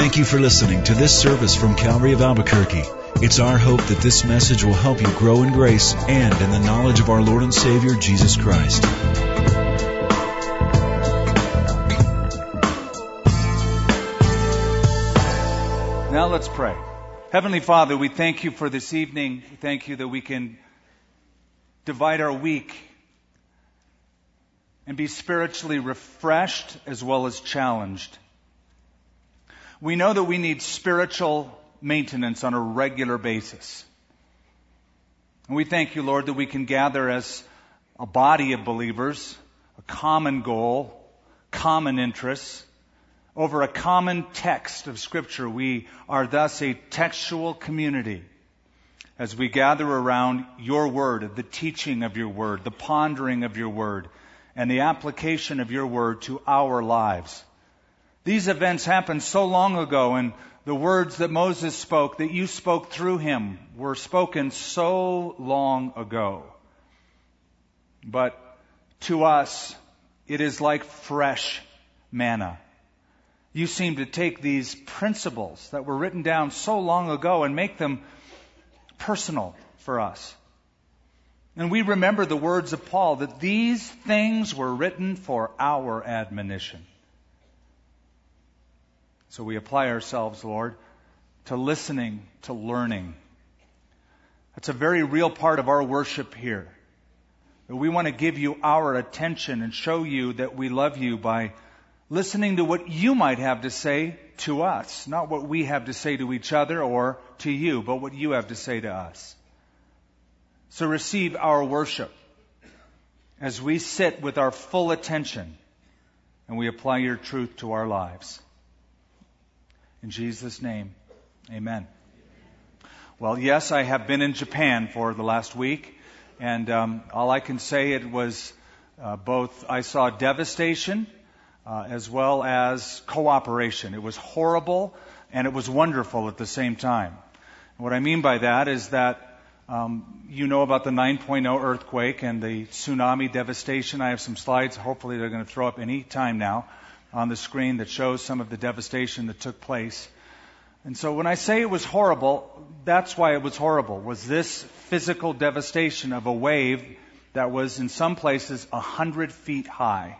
Thank you for listening to this service from Calvary of Albuquerque. It's our hope that this message will help you grow in grace and in the knowledge of our Lord and Savior, Jesus Christ. Now let's pray. Heavenly Father, we thank you for this evening. We thank you that we can divide our week and be spiritually refreshed as well as challenged. We know that we need spiritual maintenance on a regular basis. And we thank you, Lord, that we can gather as a body of believers, a common goal, common interests, over a common text of Scripture. We are thus a textual community as we gather around your word, the teaching of your word, the pondering of your word, and the application of your word to our lives. These events happened so long ago, and the words that Moses spoke, that you spoke through him, were spoken so long ago. But to us, it is like fresh manna. You seem to take these principles that were written down so long ago and make them personal for us. And we remember the words of Paul that these things were written for our admonition. So we apply ourselves, Lord, to listening, to learning. That's a very real part of our worship here. We want to give you our attention and show you that we love you by listening to what you might have to say to us, not what we have to say to each other or to you, but what you have to say to us. So receive our worship as we sit with our full attention and we apply your truth to our lives. In Jesus' name, amen. Well, yes, I have been in Japan for the last week, and um, all I can say it was uh, both I saw devastation uh, as well as cooperation. It was horrible and it was wonderful at the same time. What I mean by that is that um, you know about the 9.0 earthquake and the tsunami devastation. I have some slides. Hopefully, they're going to throw up any time now on the screen that shows some of the devastation that took place. And so when I say it was horrible, that's why it was horrible. Was this physical devastation of a wave that was in some places a hundred feet high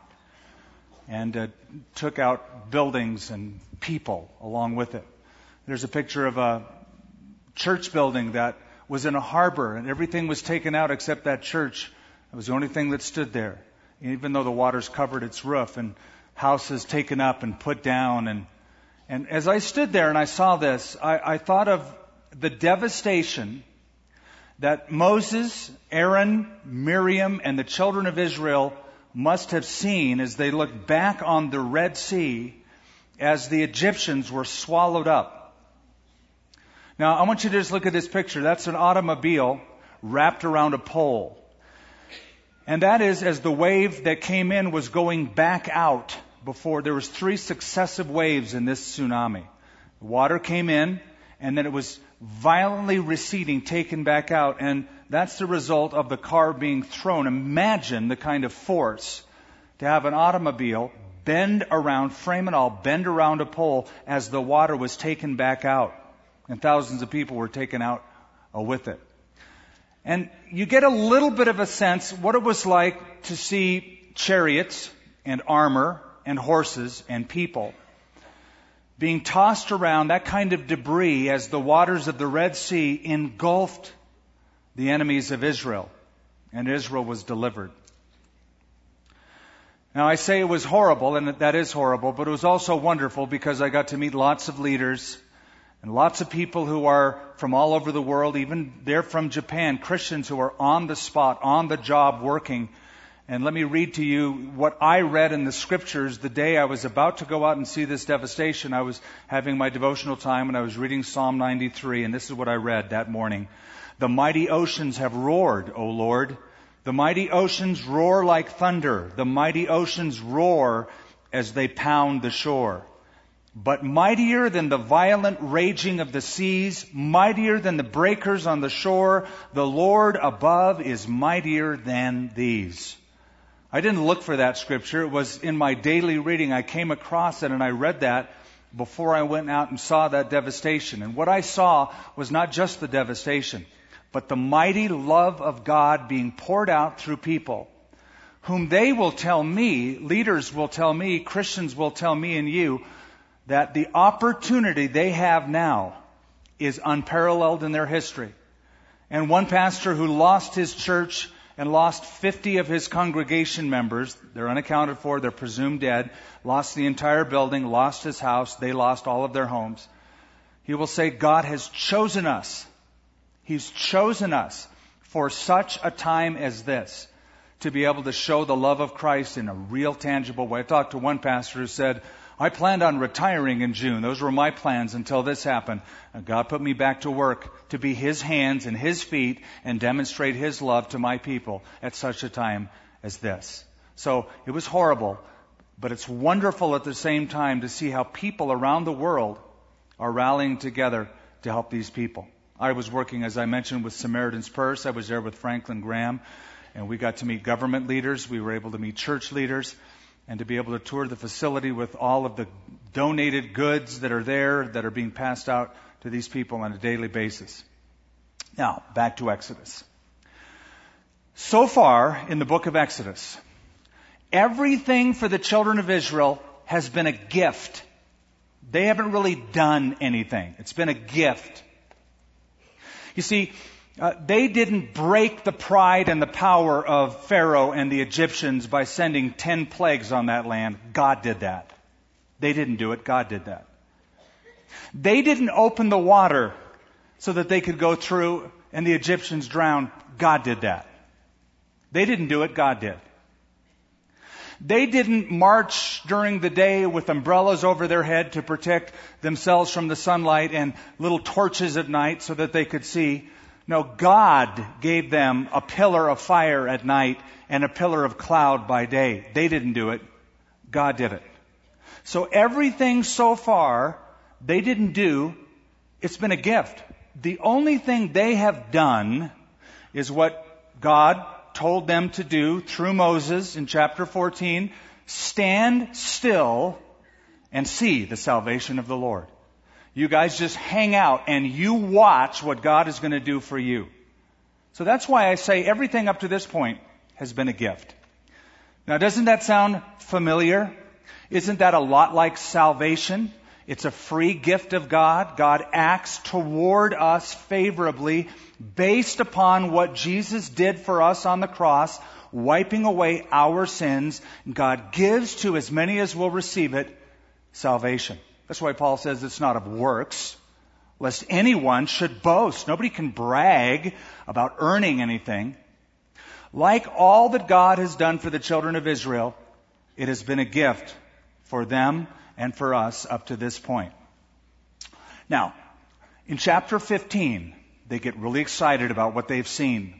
and uh, took out buildings and people along with it. There's a picture of a church building that was in a harbor and everything was taken out except that church. It was the only thing that stood there, even though the waters covered its roof and houses taken up and put down. And, and as I stood there and I saw this, I, I thought of the devastation that Moses, Aaron, Miriam, and the children of Israel must have seen as they looked back on the Red Sea as the Egyptians were swallowed up. Now, I want you to just look at this picture. That's an automobile wrapped around a pole. And that is as the wave that came in was going back out before there was three successive waves in this tsunami. Water came in and then it was violently receding, taken back out, and that's the result of the car being thrown. Imagine the kind of force to have an automobile bend around, frame and all, bend around a pole as the water was taken back out. And thousands of people were taken out uh, with it. And you get a little bit of a sense what it was like to see chariots and armor and horses and people being tossed around, that kind of debris as the waters of the Red Sea engulfed the enemies of Israel, and Israel was delivered. Now, I say it was horrible, and that is horrible, but it was also wonderful because I got to meet lots of leaders and lots of people who are from all over the world, even they're from Japan, Christians who are on the spot, on the job, working. And let me read to you what I read in the scriptures the day I was about to go out and see this devastation. I was having my devotional time and I was reading Psalm 93, and this is what I read that morning. The mighty oceans have roared, O Lord. The mighty oceans roar like thunder. The mighty oceans roar as they pound the shore. But mightier than the violent raging of the seas, mightier than the breakers on the shore, the Lord above is mightier than these. I didn't look for that scripture. It was in my daily reading. I came across it and I read that before I went out and saw that devastation. And what I saw was not just the devastation, but the mighty love of God being poured out through people whom they will tell me, leaders will tell me, Christians will tell me and you, that the opportunity they have now is unparalleled in their history. And one pastor who lost his church and lost 50 of his congregation members, they're unaccounted for, they're presumed dead, lost the entire building, lost his house, they lost all of their homes. He will say, God has chosen us. He's chosen us for such a time as this to be able to show the love of Christ in a real tangible way. I talked to one pastor who said, I planned on retiring in June. Those were my plans until this happened. And God put me back to work to be His hands and His feet and demonstrate His love to my people at such a time as this. So it was horrible, but it's wonderful at the same time to see how people around the world are rallying together to help these people. I was working, as I mentioned, with Samaritan's Purse. I was there with Franklin Graham and we got to meet government leaders. We were able to meet church leaders and to be able to tour the facility with all of the donated goods that are there that are being passed out to these people on a daily basis. Now, back to Exodus. So far in the book of Exodus, everything for the children of Israel has been a gift. They haven't really done anything. It's been a gift. You see, uh, they didn't break the pride and the power of Pharaoh and the Egyptians by sending ten plagues on that land. God did that. They didn't do it. God did that. They didn't open the water so that they could go through and the Egyptians drown. God did that. They didn't do it. God did. They didn't march during the day with umbrellas over their head to protect themselves from the sunlight and little torches at night so that they could see. No, God gave them a pillar of fire at night and a pillar of cloud by day. They didn't do it. God did it. So everything so far they didn't do, it's been a gift. The only thing they have done is what God told them to do through Moses in chapter 14 stand still and see the salvation of the Lord. You guys just hang out and you watch what God is going to do for you. So that's why I say everything up to this point has been a gift. Now, doesn't that sound familiar? Isn't that a lot like salvation? It's a free gift of God. God acts toward us favorably based upon what Jesus did for us on the cross, wiping away our sins. God gives to as many as will receive it salvation. That's why Paul says it's not of works, lest anyone should boast. Nobody can brag about earning anything. Like all that God has done for the children of Israel, it has been a gift for them and for us up to this point. Now, in chapter 15, they get really excited about what they've seen.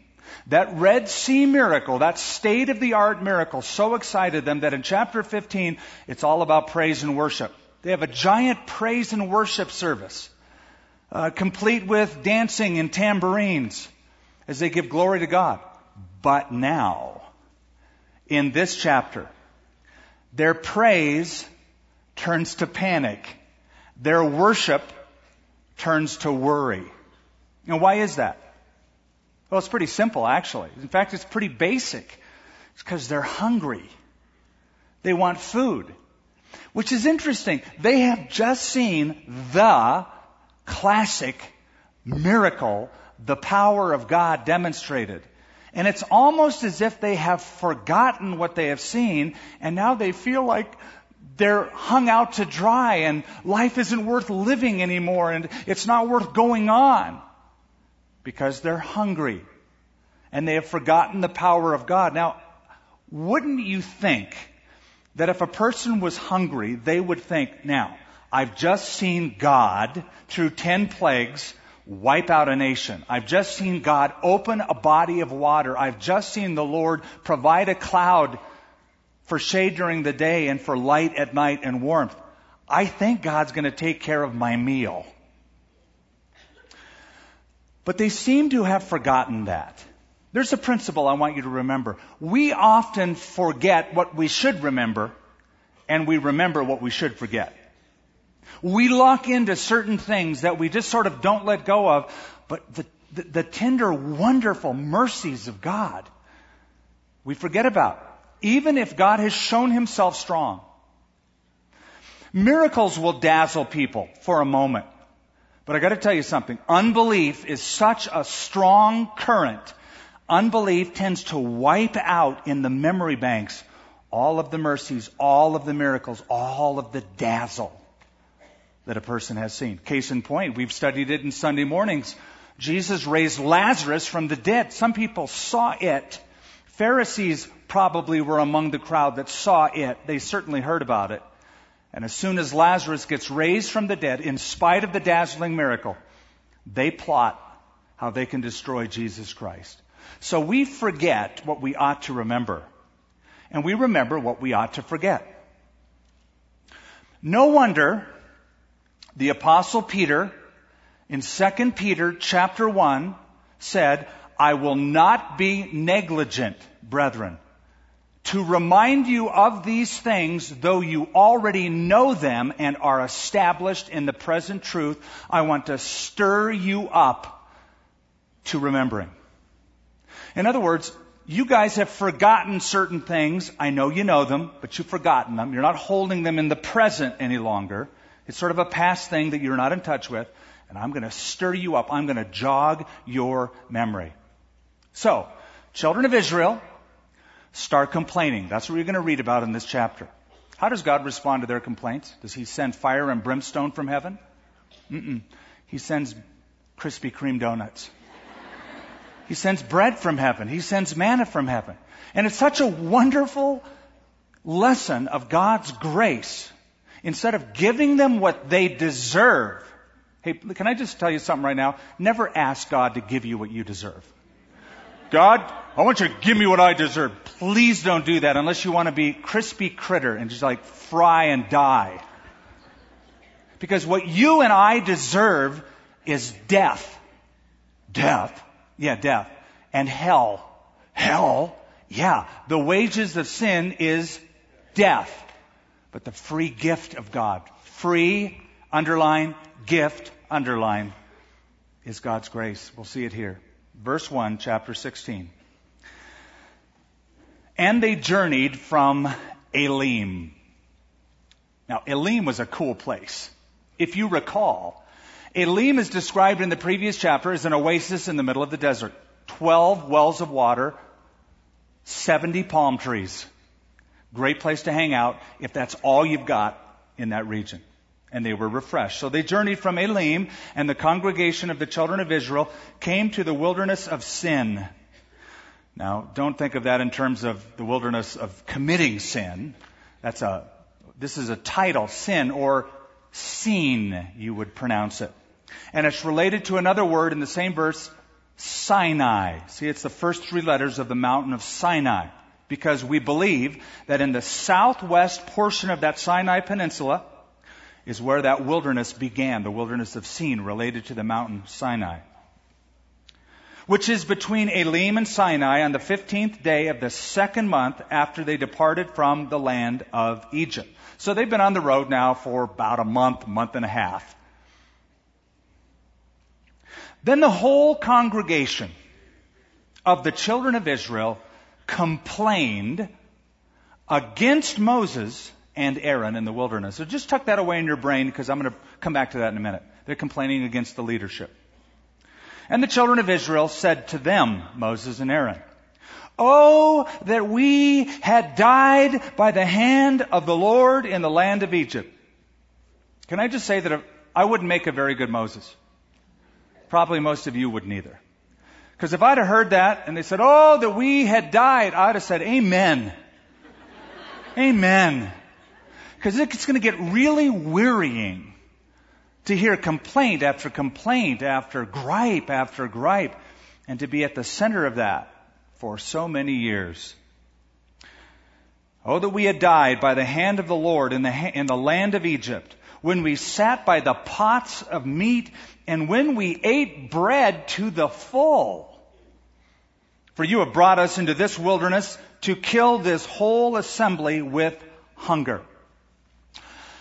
That Red Sea miracle, that state of the art miracle, so excited them that in chapter 15, it's all about praise and worship. They have a giant praise and worship service, uh, complete with dancing and tambourines as they give glory to God. But now, in this chapter, their praise turns to panic. Their worship turns to worry. And why is that? Well, it's pretty simple, actually. In fact, it's pretty basic. It's because they're hungry. They want food. Which is interesting. They have just seen the classic miracle, the power of God demonstrated. And it's almost as if they have forgotten what they have seen, and now they feel like they're hung out to dry, and life isn't worth living anymore, and it's not worth going on. Because they're hungry. And they have forgotten the power of God. Now, wouldn't you think that if a person was hungry, they would think, now, I've just seen God through ten plagues wipe out a nation. I've just seen God open a body of water. I've just seen the Lord provide a cloud for shade during the day and for light at night and warmth. I think God's going to take care of my meal. But they seem to have forgotten that. There's a principle I want you to remember. We often forget what we should remember, and we remember what we should forget. We lock into certain things that we just sort of don't let go of, but the, the, the tender, wonderful mercies of God we forget about, even if God has shown himself strong. Miracles will dazzle people for a moment. But I gotta tell you something. Unbelief is such a strong current. Unbelief tends to wipe out in the memory banks all of the mercies, all of the miracles, all of the dazzle that a person has seen. Case in point, we've studied it in Sunday mornings. Jesus raised Lazarus from the dead. Some people saw it. Pharisees probably were among the crowd that saw it. They certainly heard about it. And as soon as Lazarus gets raised from the dead, in spite of the dazzling miracle, they plot how they can destroy Jesus Christ. So we forget what we ought to remember. And we remember what we ought to forget. No wonder the apostle Peter in 2 Peter chapter 1 said, I will not be negligent, brethren, to remind you of these things, though you already know them and are established in the present truth. I want to stir you up to remembering. In other words, you guys have forgotten certain things. I know you know them, but you've forgotten them. You're not holding them in the present any longer. It's sort of a past thing that you're not in touch with. And I'm going to stir you up. I'm going to jog your memory. So, children of Israel start complaining. That's what we're going to read about in this chapter. How does God respond to their complaints? Does He send fire and brimstone from heaven? Mm-mm. He sends Krispy Kreme donuts. He sends bread from heaven. He sends manna from heaven. And it's such a wonderful lesson of God's grace. Instead of giving them what they deserve, hey, can I just tell you something right now? Never ask God to give you what you deserve. God, I want you to give me what I deserve. Please don't do that unless you want to be crispy critter and just like fry and die. Because what you and I deserve is death. Death. Yeah, death. And hell. Hell. Yeah. The wages of sin is death. But the free gift of God, free, underline, gift, underline, is God's grace. We'll see it here. Verse 1, chapter 16. And they journeyed from Elim. Now, Elim was a cool place. If you recall, Elim is described in the previous chapter as an oasis in the middle of the desert. Twelve wells of water, 70 palm trees. Great place to hang out if that's all you've got in that region. And they were refreshed. So they journeyed from Elim, and the congregation of the children of Israel came to the wilderness of sin. Now, don't think of that in terms of the wilderness of committing sin. That's a, this is a title, sin, or seen, you would pronounce it. And it's related to another word in the same verse, Sinai. See, it's the first three letters of the mountain of Sinai. Because we believe that in the southwest portion of that Sinai Peninsula is where that wilderness began, the wilderness of Sin, related to the mountain Sinai. Which is between Elim and Sinai on the 15th day of the second month after they departed from the land of Egypt. So they've been on the road now for about a month, month and a half. Then the whole congregation of the children of Israel complained against Moses and Aaron in the wilderness. So just tuck that away in your brain because I'm going to come back to that in a minute. They're complaining against the leadership. And the children of Israel said to them, Moses and Aaron, Oh, that we had died by the hand of the Lord in the land of Egypt. Can I just say that I wouldn't make a very good Moses? Probably most of you wouldn't either. Because if I'd have heard that and they said, oh, that we had died, I'd have said, amen. amen. Because it's going to get really wearying to hear complaint after complaint after gripe after gripe and to be at the center of that for so many years. Oh, that we had died by the hand of the Lord in the, in the land of Egypt when we sat by the pots of meat, and when we ate bread to the full. For you have brought us into this wilderness to kill this whole assembly with hunger.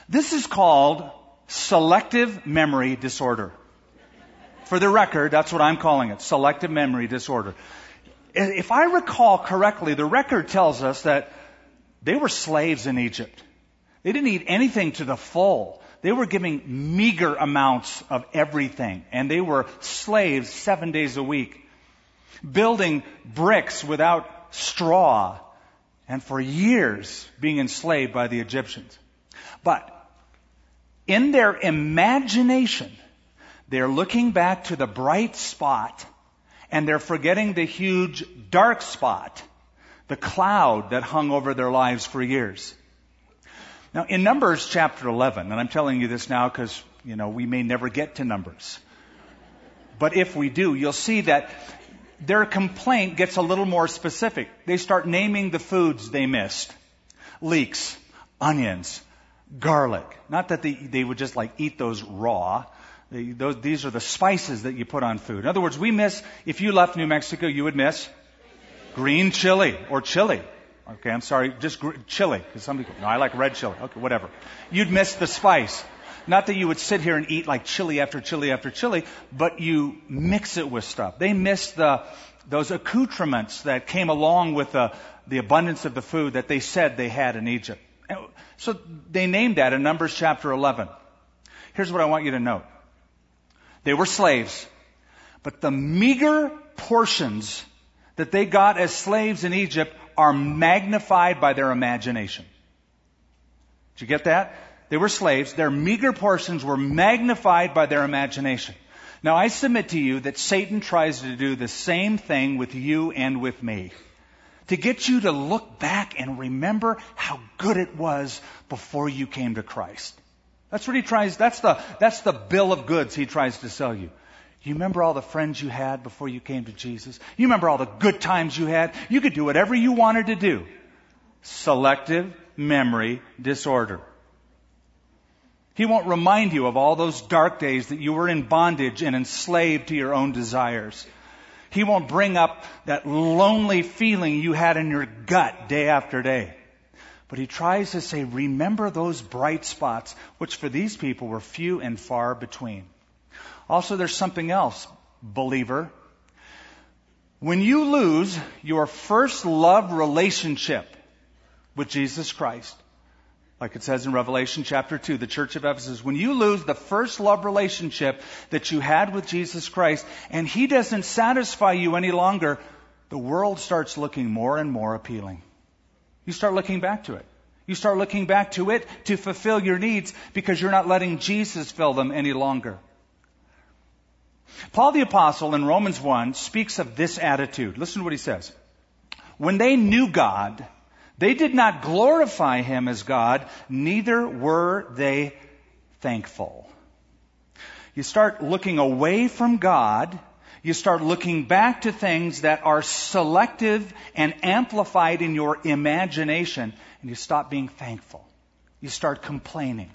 This is called selective memory disorder. For the record, that's what I'm calling it, selective memory disorder. If I recall correctly, the record tells us that they were slaves in Egypt. They didn't eat anything to the full. They were giving meager amounts of everything, and they were slaves seven days a week, building bricks without straw, and for years being enslaved by the Egyptians. But in their imagination, they're looking back to the bright spot and they're forgetting the huge dark spot, the cloud that hung over their lives for years. Now, in Numbers chapter 11, and I'm telling you this now because, you know, we may never get to Numbers. But if we do, you'll see that their complaint gets a little more specific. They start naming the foods they missed. Leeks, onions, garlic. Not that they, they would just like eat those raw. They, those, these are the spices that you put on food. In other words, we miss, if you left New Mexico, you would miss green chili or chili. Okay, I'm sorry, just gr- chili. Because some people, no, I like red chili. Okay, whatever. You'd miss the spice. Not that you would sit here and eat like chili after chili after chili, but you mix it with stuff. They miss the, those accoutrements that came along with the, the abundance of the food that they said they had in Egypt. So they named that in Numbers chapter 11. Here's what I want you to note. They were slaves, but the meager portions that they got as slaves in Egypt are magnified by their imagination. Did you get that? They were slaves. Their meager portions were magnified by their imagination. Now I submit to you that Satan tries to do the same thing with you and with me to get you to look back and remember how good it was before you came to Christ. That's what he tries, that's the, that's the bill of goods he tries to sell you. You remember all the friends you had before you came to Jesus? You remember all the good times you had? You could do whatever you wanted to do. Selective memory disorder. He won't remind you of all those dark days that you were in bondage and enslaved to your own desires. He won't bring up that lonely feeling you had in your gut day after day. But he tries to say, remember those bright spots, which for these people were few and far between. Also, there's something else, believer. When you lose your first love relationship with Jesus Christ, like it says in Revelation chapter 2, the church of Ephesus, when you lose the first love relationship that you had with Jesus Christ and He doesn't satisfy you any longer, the world starts looking more and more appealing. You start looking back to it. You start looking back to it to fulfill your needs because you're not letting Jesus fill them any longer. Paul the Apostle in Romans 1 speaks of this attitude. Listen to what he says. When they knew God, they did not glorify him as God, neither were they thankful. You start looking away from God, you start looking back to things that are selective and amplified in your imagination, and you stop being thankful. You start complaining.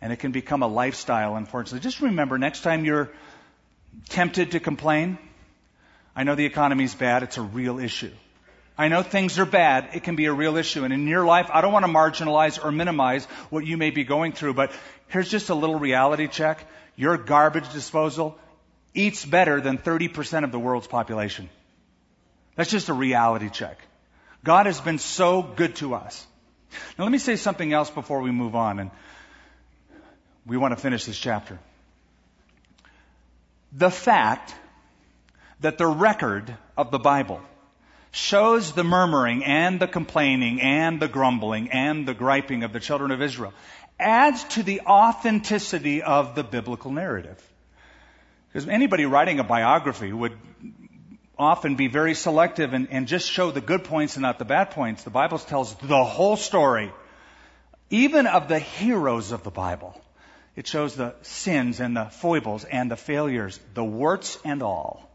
And it can become a lifestyle, unfortunately. Just remember, next time you're tempted to complain, I know the economy's bad, it's a real issue. I know things are bad. It can be a real issue. And in your life, I don't want to marginalize or minimize what you may be going through, but here's just a little reality check. Your garbage disposal eats better than 30% of the world's population. That's just a reality check. God has been so good to us. Now let me say something else before we move on and we want to finish this chapter. The fact that the record of the Bible shows the murmuring and the complaining and the grumbling and the griping of the children of Israel, adds to the authenticity of the biblical narrative. Because anybody writing a biography would often be very selective and, and just show the good points and not the bad points. The Bible tells the whole story, even of the heroes of the Bible. It shows the sins and the foibles and the failures, the warts and all.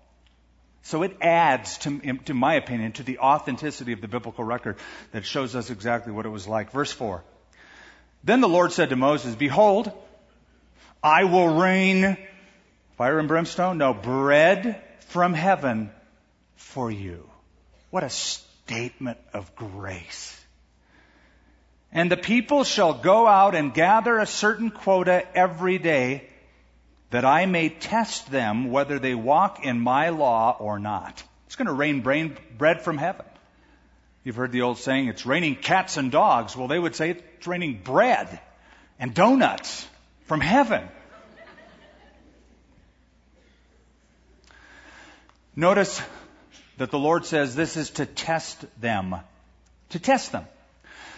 So it adds, to, to my opinion, to the authenticity of the biblical record that shows us exactly what it was like. Verse 4. Then the Lord said to Moses, Behold, I will rain fire and brimstone? No, bread from heaven for you. What a statement of grace. And the people shall go out and gather a certain quota every day, that I may test them whether they walk in my law or not. It's going to rain brain, bread from heaven. You've heard the old saying, it's raining cats and dogs. Well, they would say it's raining bread and donuts from heaven. Notice that the Lord says this is to test them. To test them.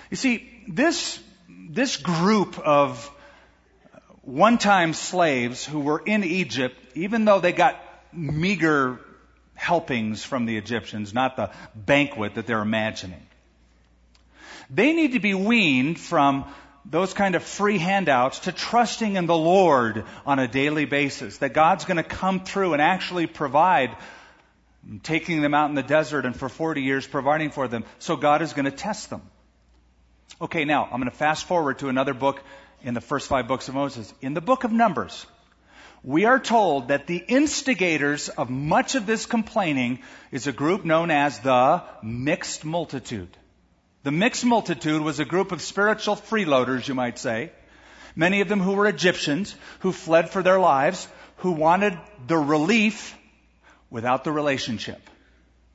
You see, this, this group of one-time slaves who were in Egypt, even though they got meager helpings from the Egyptians, not the banquet that they're imagining, they need to be weaned from those kind of free handouts to trusting in the Lord on a daily basis, that God's going to come through and actually provide taking them out in the desert and for 40 years providing for them. So God is going to test them. Okay, now I'm going to fast forward to another book in the first five books of Moses. In the book of Numbers, we are told that the instigators of much of this complaining is a group known as the mixed multitude. The mixed multitude was a group of spiritual freeloaders, you might say. Many of them who were Egyptians, who fled for their lives, who wanted the relief without the relationship.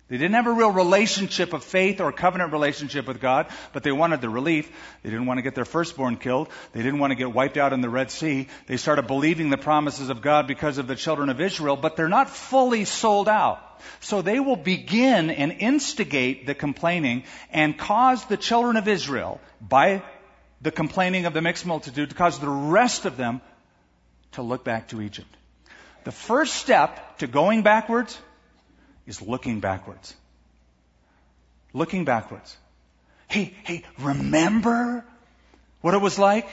They didn't have a real relationship of faith or covenant relationship with God, but they wanted the relief. They didn't want to get their firstborn killed. They didn't want to get wiped out in the Red Sea. They started believing the promises of God because of the children of Israel, but they're not fully sold out. So they will begin and instigate the complaining and cause the children of Israel, by the complaining of the mixed multitude, to cause the rest of them to look back to Egypt. The first step to going backwards is looking backwards. Looking backwards. Hey, hey, remember what it was like?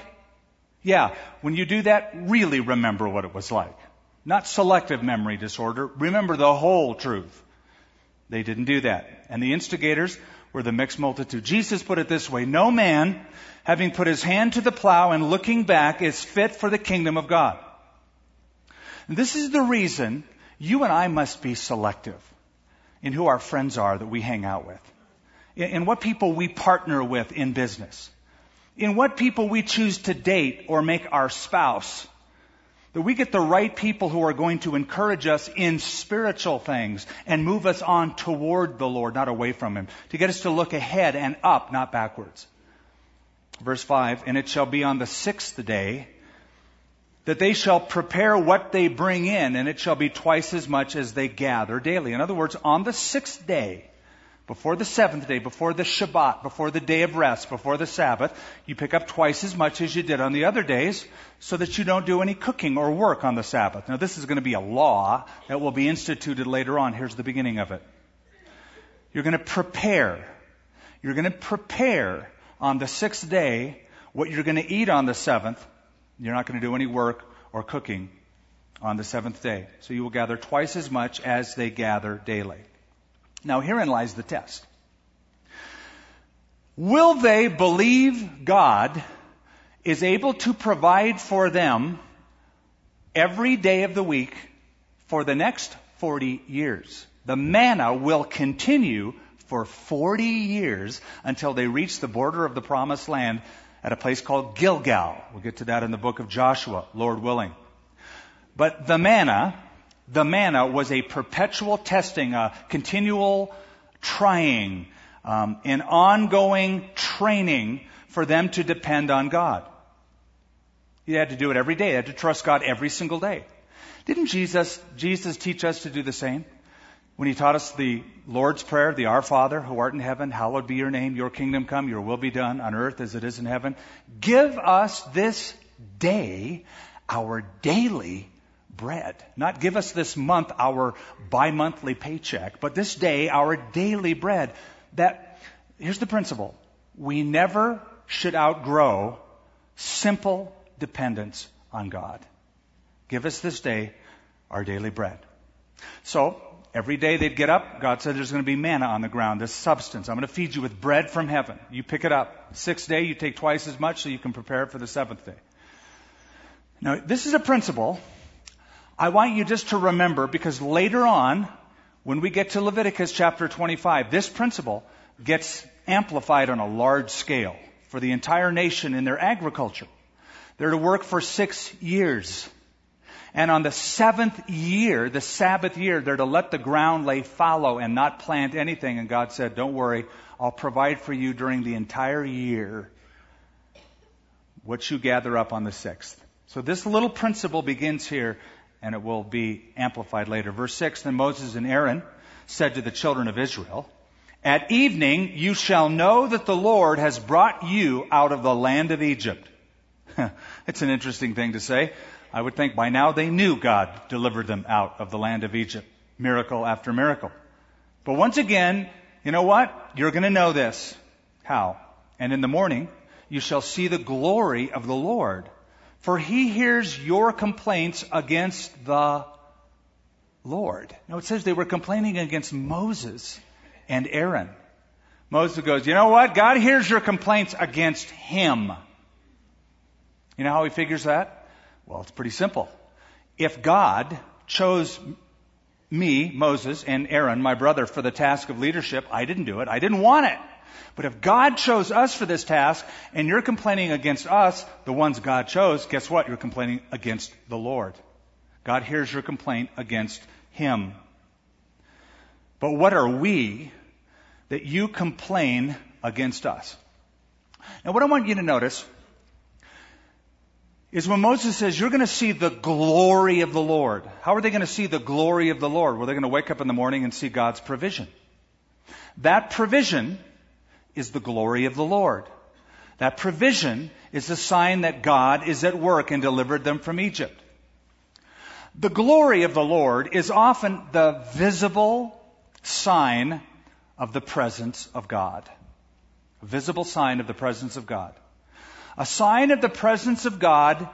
Yeah, when you do that, really remember what it was like. Not selective memory disorder. Remember the whole truth. They didn't do that. And the instigators were the mixed multitude. Jesus put it this way, no man, having put his hand to the plow and looking back, is fit for the kingdom of God. This is the reason you and I must be selective in who our friends are that we hang out with, in what people we partner with in business, in what people we choose to date or make our spouse. That we get the right people who are going to encourage us in spiritual things and move us on toward the Lord, not away from Him. To get us to look ahead and up, not backwards. Verse 5, and it shall be on the sixth day that they shall prepare what they bring in, and it shall be twice as much as they gather daily. In other words, on the sixth day, before the seventh day, before the Shabbat, before the day of rest, before the Sabbath, you pick up twice as much as you did on the other days so that you don't do any cooking or work on the Sabbath. Now, this is going to be a law that will be instituted later on. Here's the beginning of it. You're going to prepare. You're going to prepare on the sixth day what you're going to eat on the seventh you're not going to do any work or cooking on the seventh day. So you will gather twice as much as they gather daily. Now, herein lies the test. Will they believe God is able to provide for them every day of the week for the next 40 years? The manna will continue for 40 years until they reach the border of the promised land at a place called Gilgal. We'll get to that in the book of Joshua, Lord willing. But the manna, the manna was a perpetual testing, a continual trying, um, an ongoing training for them to depend on God. You had to do it every day. They had to trust God every single day. Didn't Jesus, Jesus teach us to do the same? When he taught us the Lord's Prayer, the Our Father, who art in heaven, hallowed be your name, your kingdom come, your will be done on earth as it is in heaven. Give us this day our daily bread. Not give us this month our bi-monthly paycheck, but this day our daily bread. That, here's the principle. We never should outgrow simple dependence on God. Give us this day our daily bread. So, Every day they'd get up, God said there's going to be manna on the ground, this substance. I'm going to feed you with bread from heaven. You pick it up. Sixth day, you take twice as much so you can prepare it for the seventh day. Now, this is a principle I want you just to remember because later on, when we get to Leviticus chapter 25, this principle gets amplified on a large scale for the entire nation in their agriculture. They're to work for six years. And on the seventh year, the Sabbath year, they're to let the ground lay fallow and not plant anything. And God said, don't worry, I'll provide for you during the entire year what you gather up on the sixth. So this little principle begins here and it will be amplified later. Verse 6, then Moses and Aaron said to the children of Israel, At evening you shall know that the Lord has brought you out of the land of Egypt. it's an interesting thing to say. I would think by now they knew God delivered them out of the land of Egypt. Miracle after miracle. But once again, you know what? You're going to know this. How? And in the morning, you shall see the glory of the Lord. For he hears your complaints against the Lord. Now it says they were complaining against Moses and Aaron. Moses goes, you know what? God hears your complaints against him. You know how he figures that? Well, it's pretty simple. If God chose me, Moses, and Aaron, my brother, for the task of leadership, I didn't do it. I didn't want it. But if God chose us for this task and you're complaining against us, the ones God chose, guess what? You're complaining against the Lord. God hears your complaint against Him. But what are we that you complain against us? Now what I want you to notice is when Moses says, You're going to see the glory of the Lord. How are they going to see the glory of the Lord? Well, they're going to wake up in the morning and see God's provision. That provision is the glory of the Lord. That provision is a sign that God is at work and delivered them from Egypt. The glory of the Lord is often the visible sign of the presence of God. A visible sign of the presence of God. A sign of the presence of God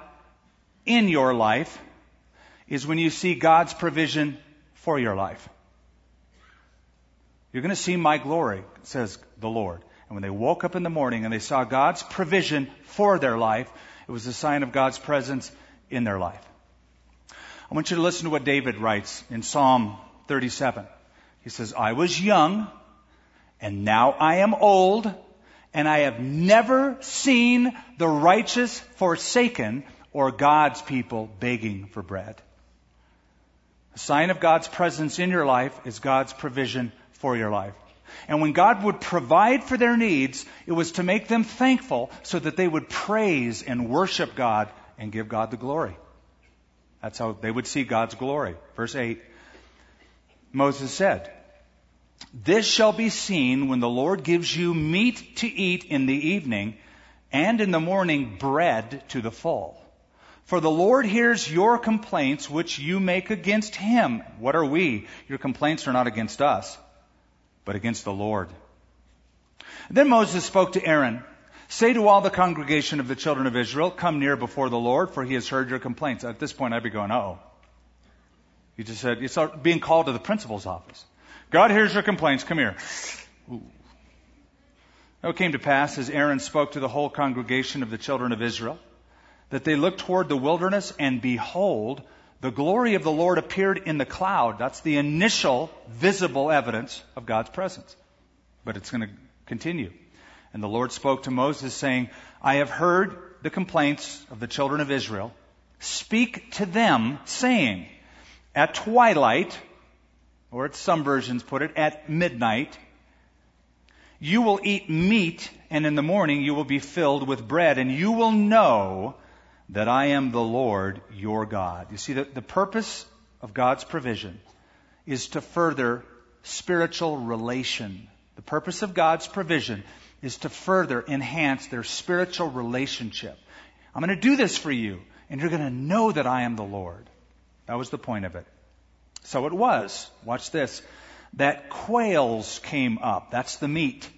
in your life is when you see God's provision for your life. You're going to see my glory, says the Lord. And when they woke up in the morning and they saw God's provision for their life, it was a sign of God's presence in their life. I want you to listen to what David writes in Psalm 37. He says, I was young and now I am old and I have never seen the righteous forsaken or God's people begging for bread. A sign of God's presence in your life is God's provision for your life. And when God would provide for their needs, it was to make them thankful so that they would praise and worship God and give God the glory. That's how they would see God's glory. Verse 8 Moses said, This shall be seen when the Lord gives you meat to eat in the evening, and in the morning bread to the full. For the Lord hears your complaints which you make against him. What are we? Your complaints are not against us but against the Lord. Then Moses spoke to Aaron, Say to all the congregation of the children of Israel, Come near before the Lord, for he has heard your complaints. At this point, I'd be going, oh. He just said, it's being called to the principal's office. God hears your complaints, come here. Now oh, it came to pass as Aaron spoke to the whole congregation of the children of Israel, that they looked toward the wilderness, and behold, the glory of the Lord appeared in the cloud. That's the initial visible evidence of God's presence. But it's going to continue. And the Lord spoke to Moses saying, I have heard the complaints of the children of Israel. Speak to them saying, at twilight, or as some versions put it, at midnight, you will eat meat and in the morning you will be filled with bread and you will know that I am the Lord your God. You see, the, the purpose of God's provision is to further spiritual relation. The purpose of God's provision is to further enhance their spiritual relationship. I'm going to do this for you, and you're going to know that I am the Lord. That was the point of it. So it was. Watch this. That quails came up. That's the meat.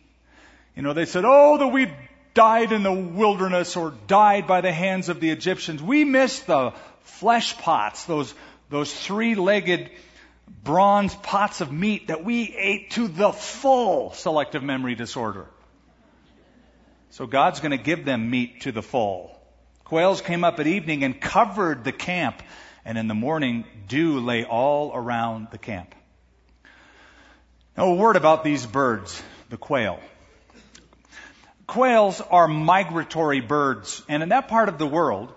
You know, they said, oh, that we died in the wilderness or died by the hands of the Egyptians. We missed the flesh pots, those, those three-legged bronze pots of meat that we ate to the full selective memory disorder. So God's going to give them meat to the full. Quails came up at evening and covered the camp, and in the morning dew lay all around the camp. Now a word about these birds, the quail. Quails are migratory birds, and in that part of the world,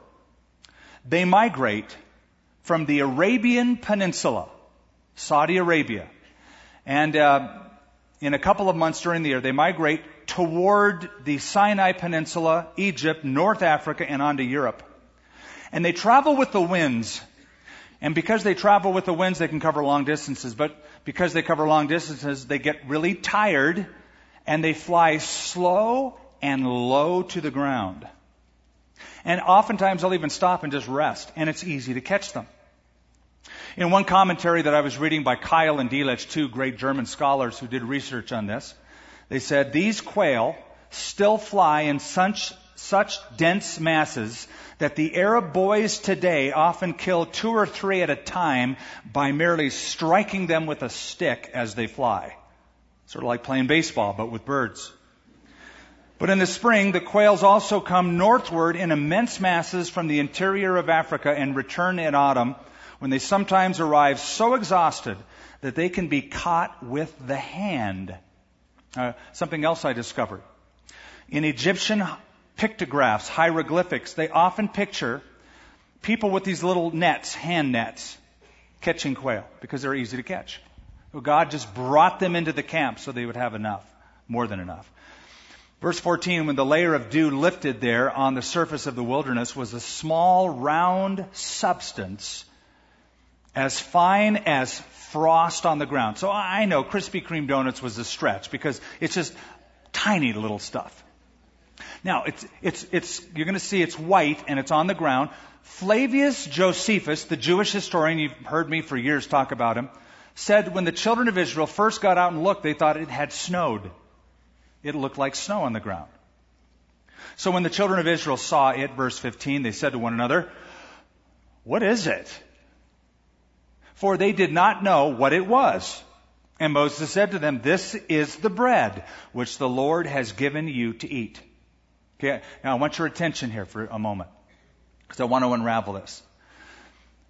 they migrate from the Arabian Peninsula, Saudi Arabia, and uh, in a couple of months during the year, they migrate toward the Sinai Peninsula, Egypt, North Africa, and onto Europe. And they travel with the winds. And because they travel with the winds, they can cover long distances. But because they cover long distances, they get really tired and they fly slow and low to the ground. And oftentimes they'll even stop and just rest, and it's easy to catch them. In one commentary that I was reading by Keil and Delitzsch, two great German scholars who did research on this, they said these quail still fly in such, such dense masses that the Arab boys today often kill two or three at a time by merely striking them with a stick as they fly. Sort of like playing baseball, but with birds. But in the spring, the quails also come northward in immense masses from the interior of Africa and return in autumn when they sometimes arrive so exhausted that they can be caught with the hand. Uh, something else I discovered. In Egyptian pictographs, hieroglyphics, they often picture people with these little nets, hand nets, catching quail because they're easy to catch. God just brought them into the camp so they would have enough, more than enough. Verse 14, when the layer of dew lifted there on the surface of the wilderness was a small round substance as fine as frost on the ground. So I know Krispy Kreme donuts was a stretch because it's just tiny little stuff. Now, it's, it's, it's, you're going to see it's white and it's on the ground. Flavius Josephus, the Jewish historian, you've heard me for years talk about him, said when the children of Israel first got out and looked, they thought it had snowed. It looked like snow on the ground. So when the children of Israel saw it, verse 15, they said to one another, What is it? for they did not know what it was. And Moses said to them, This is the bread which the Lord has given you to eat. Okay, now I want your attention here for a moment, because I want to unravel this.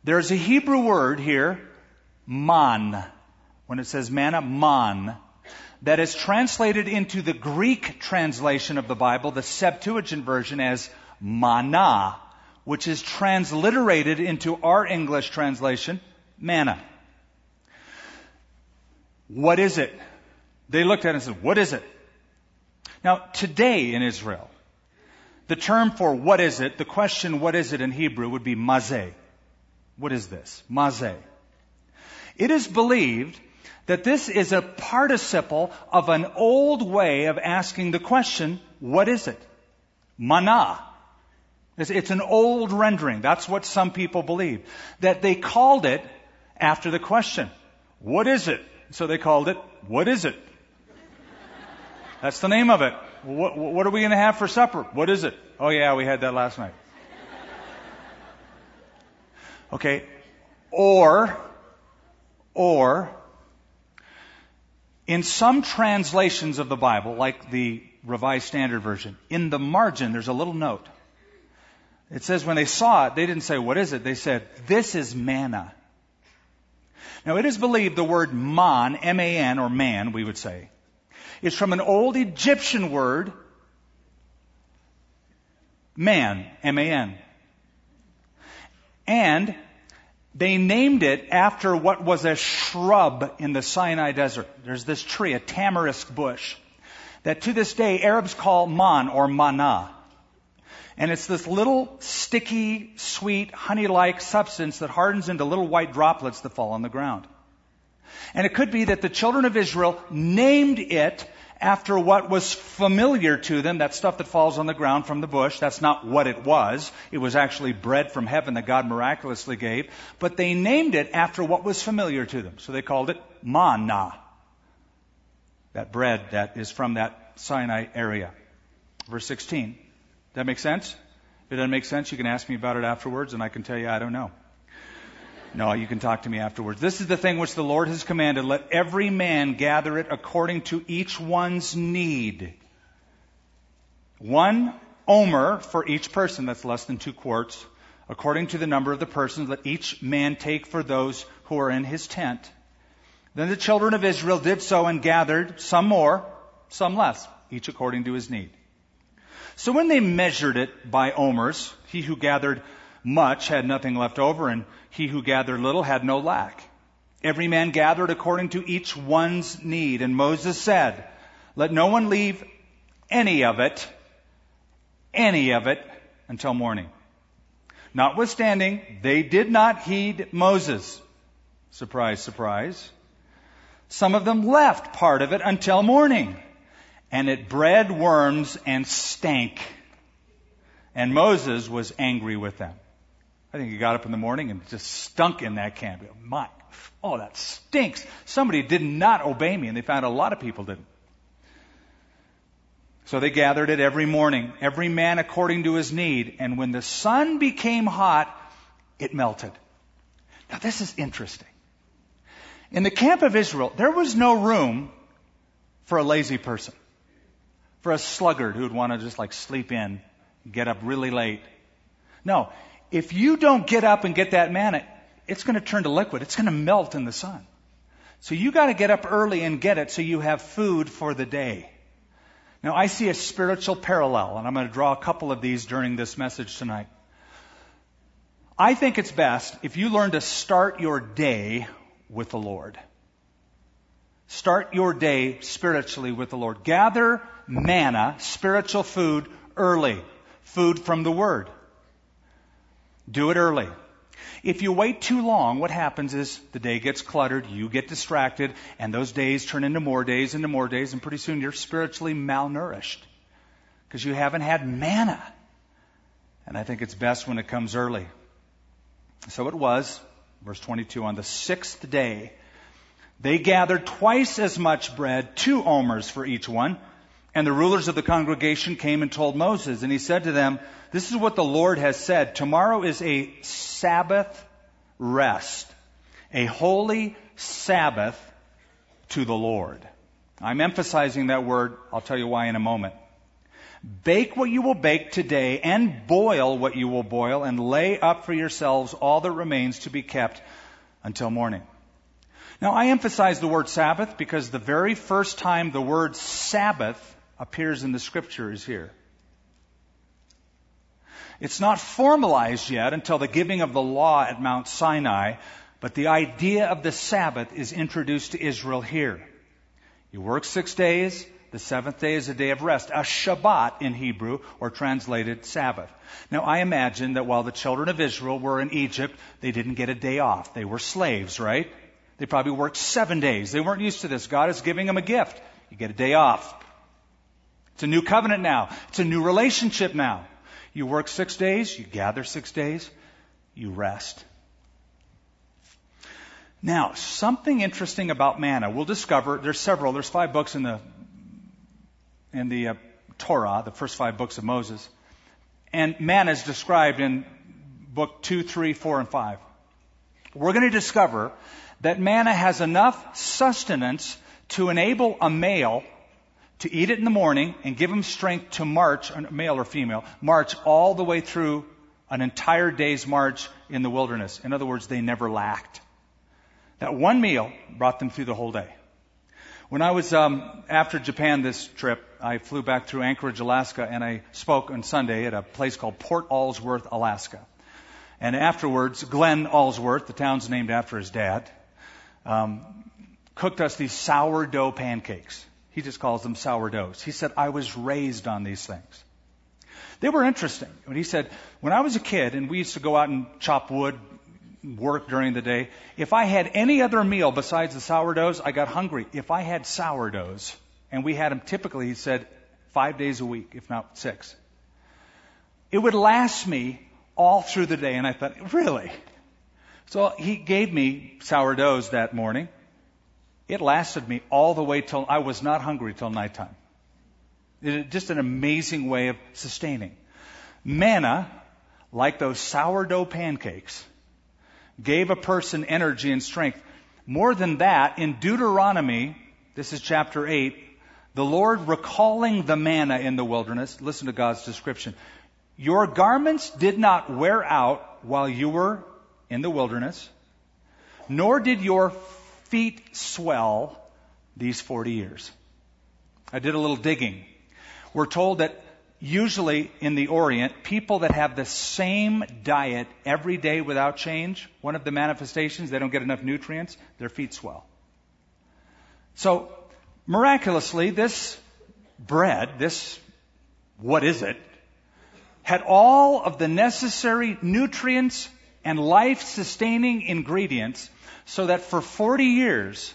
There's a Hebrew word here, man, when it says manna, man, that is translated into the Greek translation of the Bible, the Septuagint version, as manna, which is transliterated into our English translation manna. What is it? They looked at it and said, What is it? Now, today in Israel, the term for what is it, the question what is it in Hebrew would be mazeh. What is this? Mazeh. It is believed that this is a participle of an old way of asking the question, what is it? Mana. It's, it's an old rendering. That's what some people believe. That they called it after the question, what is it? So they called it, what is it? That's the name of it. What, what are we going to have for supper? What is it? Oh yeah, we had that last night. Okay. Or, or, in some translations of the Bible, like the Revised Standard Version, in the margin there's a little note. It says when they saw it, they didn't say, what is it? They said, this is manna. Now, it is believed the word man, M-A-N, or man, we would say, is from an old Egyptian word, man, M-A-N. And they named it after what was a shrub in the Sinai desert. There's this tree, a tamarisk bush, that to this day Arabs call man or mana. And it's this little sticky, sweet, honey-like substance that hardens into little white droplets that fall on the ground. And it could be that the children of Israel named it after what was familiar to them, that stuff that falls on the ground from the bush. That's not what it was. It was actually bread from heaven that God miraculously gave. But they named it after what was familiar to them. So they called it manna. That bread that is from that Sinai area. Verse 16. That make sense? If it doesn't make sense, you can ask me about it afterwards, and I can tell you I don't know. No, you can talk to me afterwards. This is the thing which the Lord has commanded. Let every man gather it according to each one's need. One omer for each person, that's less than two quarts, according to the number of the persons, let each man take for those who are in his tent. Then the children of Israel did so and gathered some more, some less, each according to his need. So when they measured it by omers, he who gathered much had nothing left over, and he who gathered little had no lack. Every man gathered according to each one's need. And Moses said, Let no one leave any of it, any of it, until morning. Notwithstanding, they did not heed Moses. Surprise, surprise. Some of them left part of it until morning, and it bred worms and stank. And Moses was angry with them. I think he got up in the morning and just stunk in that camp. My, oh, that stinks. Somebody did not obey me, and they found a lot of people didn't. So they gathered it every morning, every man according to his need. And when the sun became hot, it melted. Now this is interesting. In the camp of Israel, there was no room for a lazy person, for a sluggard who'd want to just like sleep in, get up really late. No, if you don't get up and get that manna, it's going to turn to liquid. It's going to melt in the sun. So you got to get up early and get it so you have food for the day. Now I see a spiritual parallel, and I'm going to draw a couple of these during this message tonight. I think it's best if you learn to start your day with the Lord. Start your day spiritually with the Lord. Gather manna, spiritual food, early. Food from the Word. Do it early. If you wait too long, what happens is the day gets cluttered, you get distracted, and those days turn into more days, into more days, and pretty soon you're spiritually malnourished because you haven't had manna. And I think it's best when it comes early. So it was Verse 22, on the sixth day, they gathered twice as much bread, two omers for each one. And the rulers of the congregation came and told Moses, and he said to them, This is what the Lord has said. Tomorrow is a Sabbath rest, a holy Sabbath to the Lord. I'm emphasizing that word. I'll tell you why in a moment. Bake what you will bake today, and boil what you will boil, and lay up for yourselves all that remains to be kept until morning. Now, I emphasize the word Sabbath because the very first time the word Sabbath appears in the scripture is here. It's not formalized yet until the giving of the law at Mount Sinai, but the idea of the Sabbath is introduced to Israel here. You work six days, the seventh day is a day of rest, a Shabbat in Hebrew, or translated Sabbath. Now, I imagine that while the children of Israel were in Egypt, they didn't get a day off. They were slaves, right? They probably worked seven days. They weren't used to this. God is giving them a gift. You get a day off. It's a new covenant now. It's a new relationship now. You work six days, you gather six days, you rest. Now, something interesting about manna. We'll discover, there's several, there's five books in the in the uh, Torah, the first five books of Moses. And manna is described in book two, three, four, and 5. We're going to discover that manna has enough sustenance to enable a male to eat it in the morning and give them strength to march, male or female, march all the way through an entire day's march in the wilderness. In other words, they never lacked. That one meal brought them through the whole day. When I was um, after Japan this trip, I flew back through Anchorage, Alaska, and I spoke on Sunday at a place called Port Alsworth, Alaska. And afterwards, Glenn Alsworth, the town's named after his dad, um, cooked us these sourdough pancakes. He just calls them sourdoughs. He said, I was raised on these things. They were interesting. When he said, when I was a kid and we used to go out and chop wood, work during the day. If I had any other meal besides the sourdoughs, I got hungry. If I had sourdoughs, and we had them typically, he said, five days a week, if not six, it would last me all through the day. And I thought, really? So he gave me sourdoughs that morning. It lasted me all the way till I was not hungry till nighttime. It, just an amazing way of sustaining. Manna, like those sourdough pancakes, gave a person energy and strength. More than that, in Deuteronomy, this is chapter 8, the Lord recalling the manna in the wilderness, listen to God's description. Your garments did not wear out while you were in the wilderness, nor did your feet swell these 40 years. I did a little digging. We're told that usually in the Orient, people that have the same diet every day without change, one of the manifestations, they don't get enough nutrients, their feet swell. So, miraculously, this bread, this, what is it, had all of the necessary nutrients and life sustaining ingredients so that for 40 years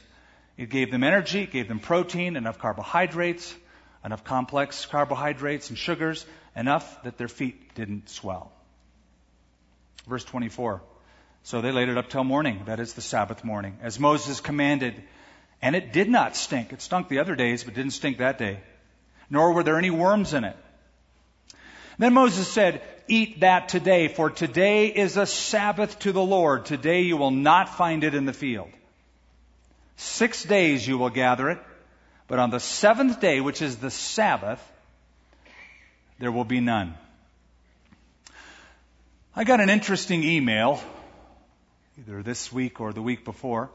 it gave them energy, gave them protein, enough carbohydrates, enough complex carbohydrates and sugars, enough that their feet didn't swell. Verse 24. So they laid it up till morning, that is the Sabbath morning, as Moses commanded. And it did not stink. It stunk the other days, but didn't stink that day. Nor were there any worms in it. Then Moses said, Eat that today, for today is a Sabbath to the Lord. Today you will not find it in the field. Six days you will gather it, but on the seventh day, which is the Sabbath, there will be none. I got an interesting email, either this week or the week before,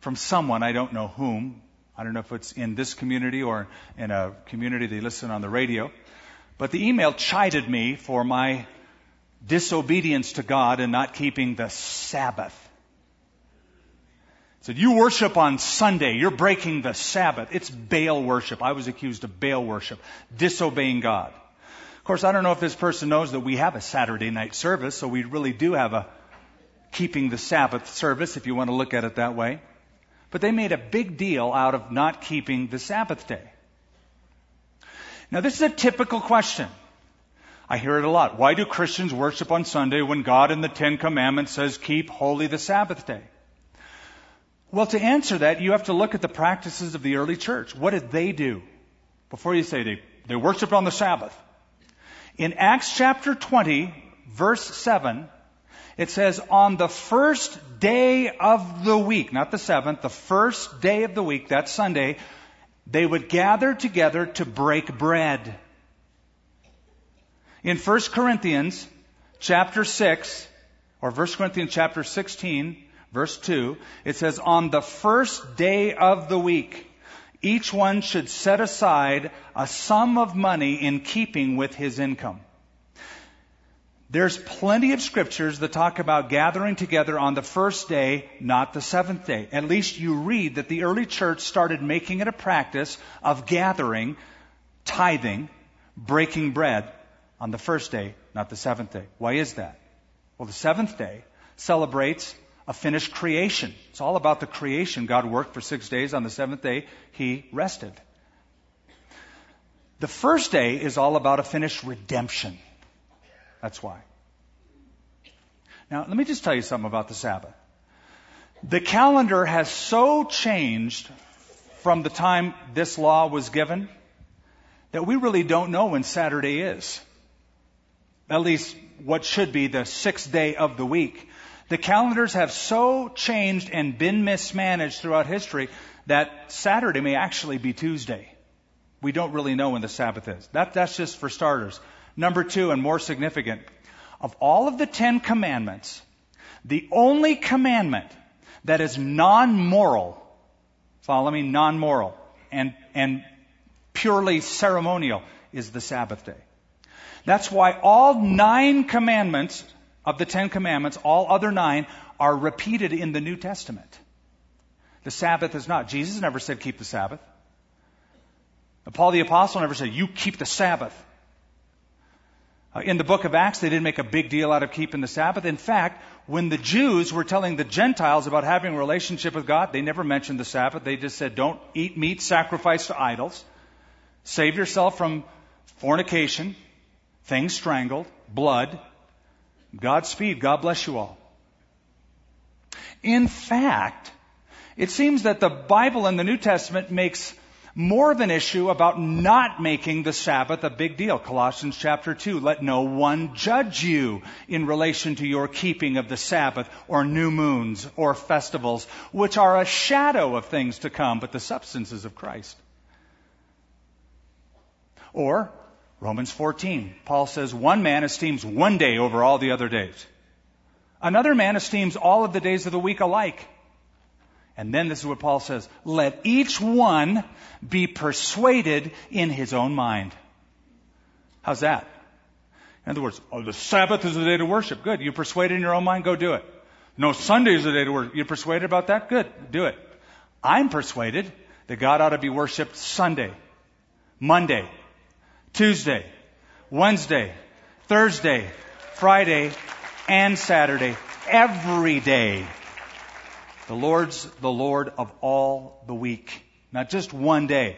from someone, I don't know whom. I don't know if it's in this community or in a community they listen on the radio. But the email chided me for my disobedience to God and not keeping the Sabbath said, You worship on Sunday. You're breaking the Sabbath. It's Baal worship. I was accused of Baal worship, disobeying God. Of course, I don't know if this person knows that we have a Saturday night service, so we really do have a keeping the Sabbath service, if you want to look at it that way. But they made a big deal out of not keeping the Sabbath day. Now, this is a typical question. I hear it a lot. Why do Christians worship on Sunday when God in the Ten Commandments says keep holy the Sabbath day? Well, to answer that, you have to look at the practices of the early church. What did they do? Before you say they, they worshiped on the Sabbath. In Acts chapter 20, verse 7, it says, on the first day of the week, not the seventh, the first day of the week, that Sunday, they would gather together to break bread. In 1 Corinthians chapter 6, or 1 Corinthians chapter 16, verse 2, it says, On the first day of the week, each one should set aside a sum of money in keeping with his income. There's plenty of scriptures that talk about gathering together on the first day, not the seventh day. At least you read that the early church started making it a practice of gathering, tithing, breaking bread on the first day, not the seventh day. Why is that? Well, the seventh day celebrates a finished creation. It's all about the creation. God worked for six days. On the seventh day, He rested. The first day is all about a finished redemption. That's why. Now, let me just tell you something about the Sabbath. The calendar has so changed from the time this law was given that we really don't know when Saturday is. At least what should be the sixth day of the week. The calendars have so changed and been mismanaged throughout history that Saturday may actually be Tuesday. We don't really know when the Sabbath is. That, that's just for starters. Number two, and more significant, of all of the Ten Commandments, the only commandment that is non-moral, follow me, non-moral, and, and purely ceremonial is the Sabbath day. That's why all nine commandments of the Ten Commandments, all other nine, are repeated in the New Testament. The Sabbath is not. Jesus never said keep the Sabbath. Paul the Apostle never said you keep the Sabbath. Uh, in the book of Acts, they didn't make a big deal out of keeping the Sabbath. In fact, when the Jews were telling the Gentiles about having a relationship with God, they never mentioned the Sabbath. They just said, don't eat meat sacrificed to idols. Save yourself from fornication, things strangled, blood, Godspeed. God bless you all. In fact, it seems that the Bible in the New Testament makes more of an issue about not making the Sabbath a big deal. Colossians chapter 2, let no one judge you in relation to your keeping of the Sabbath or new moons or festivals, which are a shadow of things to come, but the substances of Christ. Or Romans 14, Paul says, one man esteems one day over all the other days. Another man esteems all of the days of the week alike. And then this is what Paul says, let each one be persuaded in his own mind. How's that? In other words, oh, the Sabbath is the day to worship. Good. You persuaded in your own mind, go do it. No, Sunday is the day to worship. You persuaded about that? Good. Do it. I'm persuaded that God ought to be worshiped Sunday, Monday, Tuesday, Wednesday, Thursday, Friday, and Saturday. Every day. The Lord's the Lord of all the week, not just one day.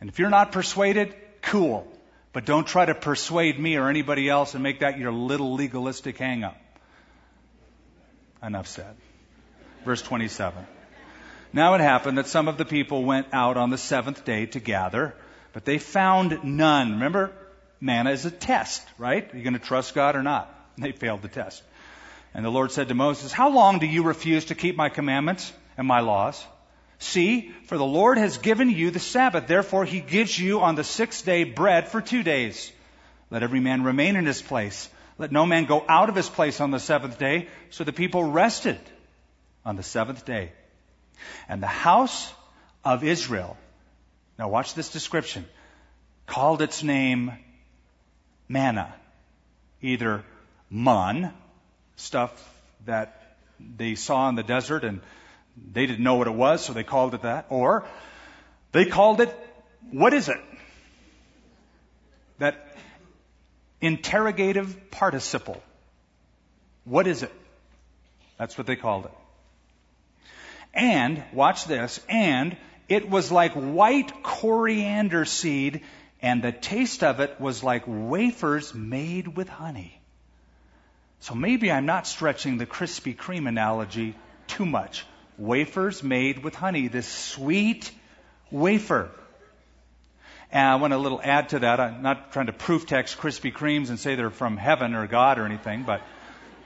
And if you're not persuaded, cool. But don't try to persuade me or anybody else and make that your little legalistic hang up. Enough said. Verse 27. Now it happened that some of the people went out on the seventh day to gather, but they found none. Remember, manna is a test, right? Are you going to trust God or not? And They failed the test. And the Lord said to Moses, How long do you refuse to keep my commandments and my laws? See, for the Lord has given you the Sabbath. Therefore, he gives you on the sixth day bread for two days. Let every man remain in his place. Let no man go out of his place on the seventh day. So the people rested on the seventh day. And the house of Israel, now watch this description, called its name manna. Either man, stuff that they saw in the desert and they didn't know what it was, so they called it that. Or they called it, what is it? That interrogative participle. What is it? That's what they called it. And, watch this, and it was like white coriander seed, and the taste of it was like wafers made with honey. So maybe I'm not stretching the Krispy Kreme analogy too much. Wafers made with honey, this sweet wafer. And I want a little add to that. I'm not trying to proof text Krispy Kremes and say they're from heaven or God or anything, but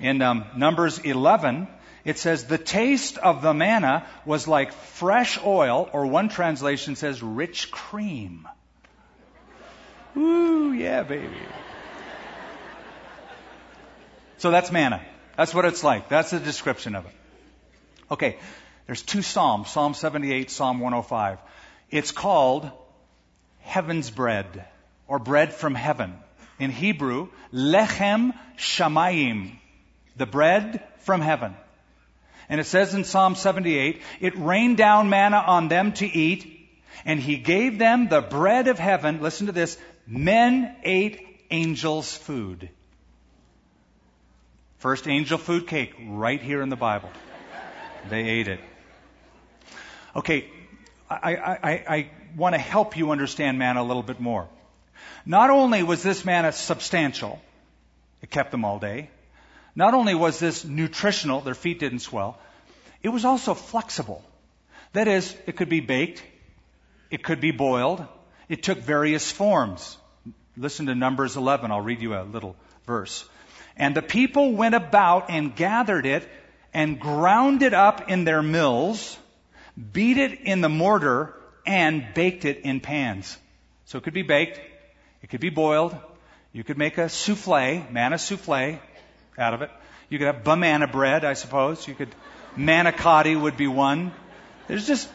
in um, Numbers 11, it says the taste of the manna was like fresh oil, or one translation says rich cream. Ooh, yeah, baby. So that's manna. That's what it's like. That's the description of it. Okay, there's two Psalms, Psalm 78, Psalm 105. It's called heaven's bread, or bread from heaven. In Hebrew, lechem shamayim, the bread from heaven. And it says in Psalm 78, it rained down manna on them to eat, and he gave them the bread of heaven. Listen to this. Men ate angels' food. First angel food cake right here in the Bible. They ate it. Okay, I, I, I want to help you understand manna a little bit more. Not only was this manna substantial, it kept them all day. Not only was this nutritional, their feet didn't swell, it was also flexible. That is, it could be baked, it could be boiled, it took various forms. Listen to Numbers 11, I'll read you a little verse. And the people went about and gathered it and ground it up in their mills, beat it in the mortar, and baked it in pans. So it could be baked, it could be boiled, you could make a souffle, manna souffle out of it. You could have banana bread, I suppose. You could, manicotti would be one. There's just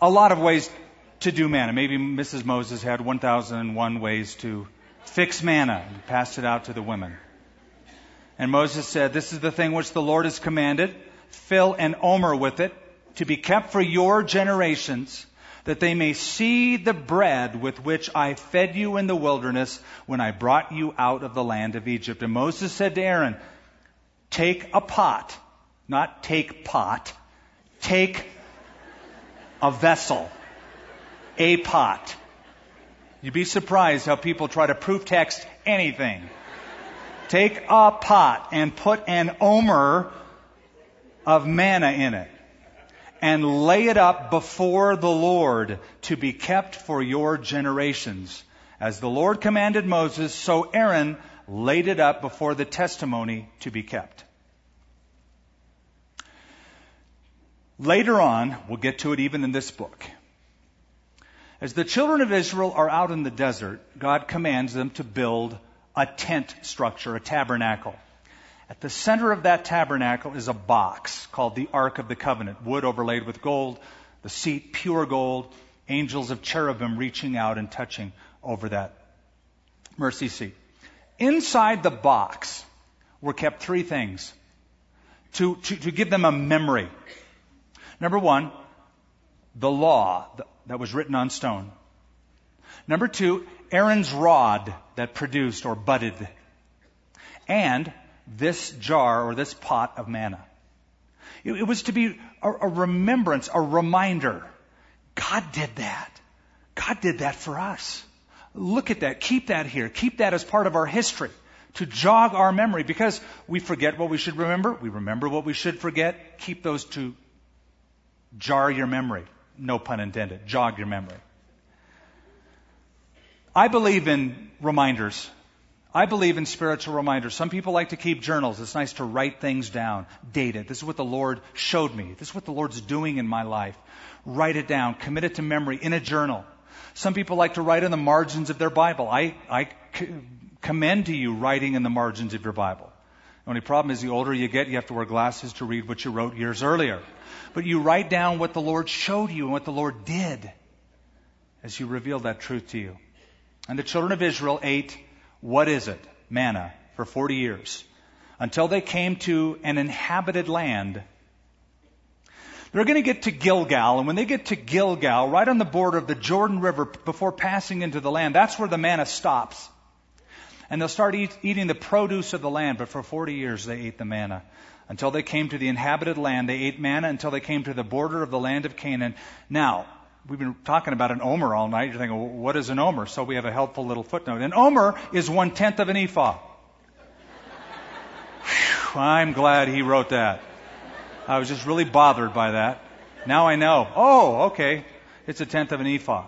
a lot of ways to do manna. Maybe Mrs. Moses had 1001 ways to fix manna and passed it out to the women. And Moses said, This is the thing which the Lord has commanded. Fill an omer with it to be kept for your generations, that they may see the bread with which I fed you in the wilderness when I brought you out of the land of Egypt. And Moses said to Aaron, Take a pot, not take pot, take a vessel, a pot. You'd be surprised how people try to proof text anything. Take a pot and put an omer of manna in it and lay it up before the Lord to be kept for your generations. As the Lord commanded Moses, so Aaron laid it up before the testimony to be kept. Later on, we'll get to it even in this book. As the children of Israel are out in the desert, God commands them to build a tent structure, a tabernacle. At the center of that tabernacle is a box called the Ark of the Covenant, wood overlaid with gold, the seat pure gold, angels of cherubim reaching out and touching over that mercy seat. Inside the box were kept three things to, to, to give them a memory. Number one, the law that was written on stone. Number two, Aaron's rod that produced or budded. And this jar or this pot of manna. It, it was to be a, a remembrance, a reminder. God did that. God did that for us. Look at that. Keep that here. Keep that as part of our history to jog our memory because we forget what we should remember. We remember what we should forget. Keep those to jar your memory. No pun intended. Jog your memory. I believe in reminders. I believe in spiritual reminders. Some people like to keep journals. It's nice to write things down, date it. This is what the Lord showed me. This is what the Lord's doing in my life. Write it down, commit it to memory in a journal. Some people like to write in the margins of their Bible. I, I commend to you writing in the margins of your Bible. The only problem is the older you get, you have to wear glasses to read what you wrote years earlier. But you write down what the Lord showed you and what the Lord did as you revealed that truth to you. And the children of Israel ate, what is it? Manna for 40 years until they came to an inhabited land. They're going to get to Gilgal, and when they get to Gilgal, right on the border of the Jordan River before passing into the land, that's where the manna stops. And they'll start eat, eating the produce of the land, but for 40 years they ate the manna. Until they came to the inhabited land, they ate manna until they came to the border of the land of Canaan. Now, we've been talking about an omer all night. You're thinking, well, what is an omer? So we have a helpful little footnote. An omer is one tenth of an ephah. Whew, I'm glad he wrote that. I was just really bothered by that. Now I know. Oh, okay. It's a tenth of an ephah.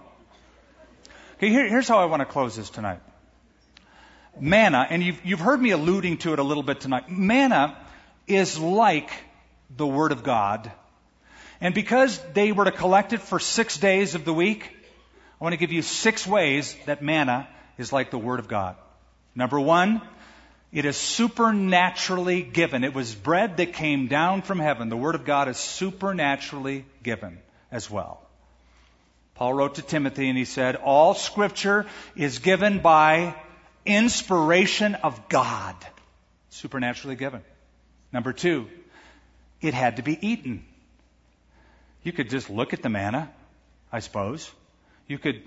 Okay, here, here's how I want to close this tonight. Manna, and you've, you've heard me alluding to it a little bit tonight. Manna is like the Word of God and because they were to collect it for six days of the week, I want to give you six ways that manna is like the Word of God. Number one, it is supernaturally given. It was bread that came down from heaven. The Word of God is supernaturally given as well. Paul wrote to Timothy and he said, All scripture is given by inspiration of God. Supernaturally given. Number two, it had to be eaten. You could just look at the manna, I suppose. You could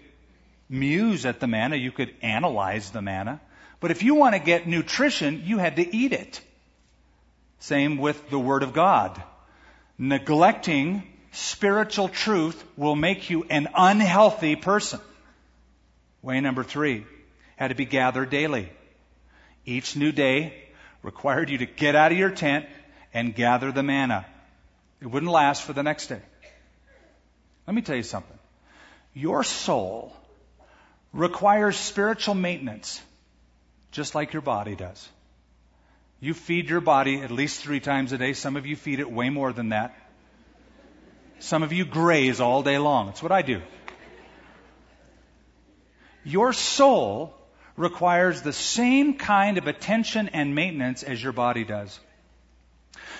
muse at the manna. You could analyze the manna. But if you want to get nutrition, you had to eat it. Same with the Word of God. Neglecting spiritual truth will make you an unhealthy person. Way number three had to be gathered daily. Each new day required you to get out of your tent and gather the manna. It wouldn't last for the next day. Let me tell you something. Your soul requires spiritual maintenance just like your body does. You feed your body at least three times a day. Some of you feed it way more than that. Some of you graze all day long. That's what I do. Your soul requires the same kind of attention and maintenance as your body does.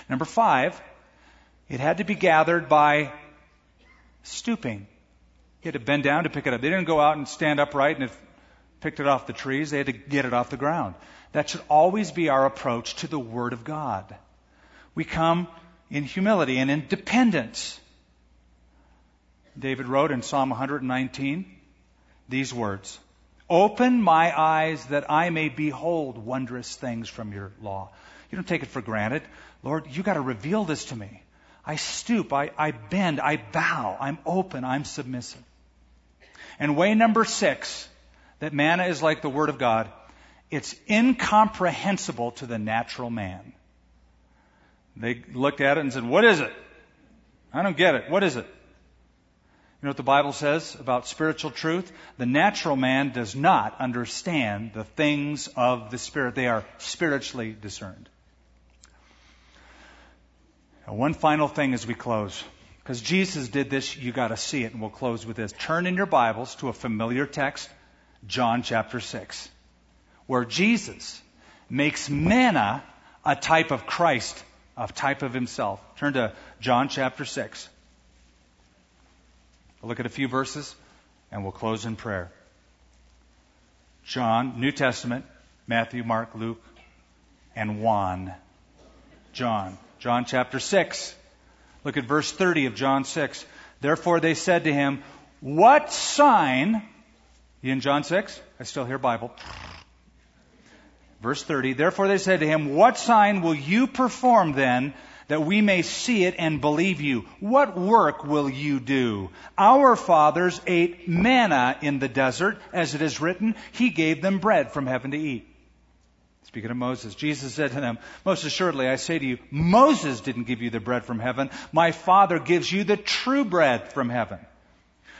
Number five, it had to be gathered by stooping. He had to bend down to pick it up. They didn't go out and stand upright and have picked it off the trees. They had to get it off the ground. That should always be our approach to the Word of God. We come in humility and in dependence. David wrote in Psalm 119 these words Open my eyes that I may behold wondrous things from your law. You don't take it for granted. Lord, you got to reveal this to me. I stoop, I, I bend, I bow, I'm open, I'm submissive. And way number six, that manna is like the Word of God, it's incomprehensible to the natural man. They looked at it and said, What is it? I don't get it. What is it? You know what the Bible says about spiritual truth? The natural man does not understand the things of the Spirit. They are spiritually discerned. Now, one final thing as we close. Because Jesus did this, you got to see it, and we'll close with this. Turn in your Bibles to a familiar text, John chapter 6, where Jesus makes manna a type of Christ, a type of himself. Turn to John chapter 6. We'll look at a few verses, and we'll close in prayer. John, New Testament, Matthew, Mark, Luke, and Juan. John. John chapter 6. Look at verse 30 of John 6. Therefore they said to him, What sign, in John 6? I still hear Bible. Verse 30, therefore they said to him, What sign will you perform then that we may see it and believe you? What work will you do? Our fathers ate manna in the desert, as it is written, He gave them bread from heaven to eat. Speaking of Moses, Jesus said to them, Most assuredly, I say to you, Moses didn't give you the bread from heaven. My Father gives you the true bread from heaven.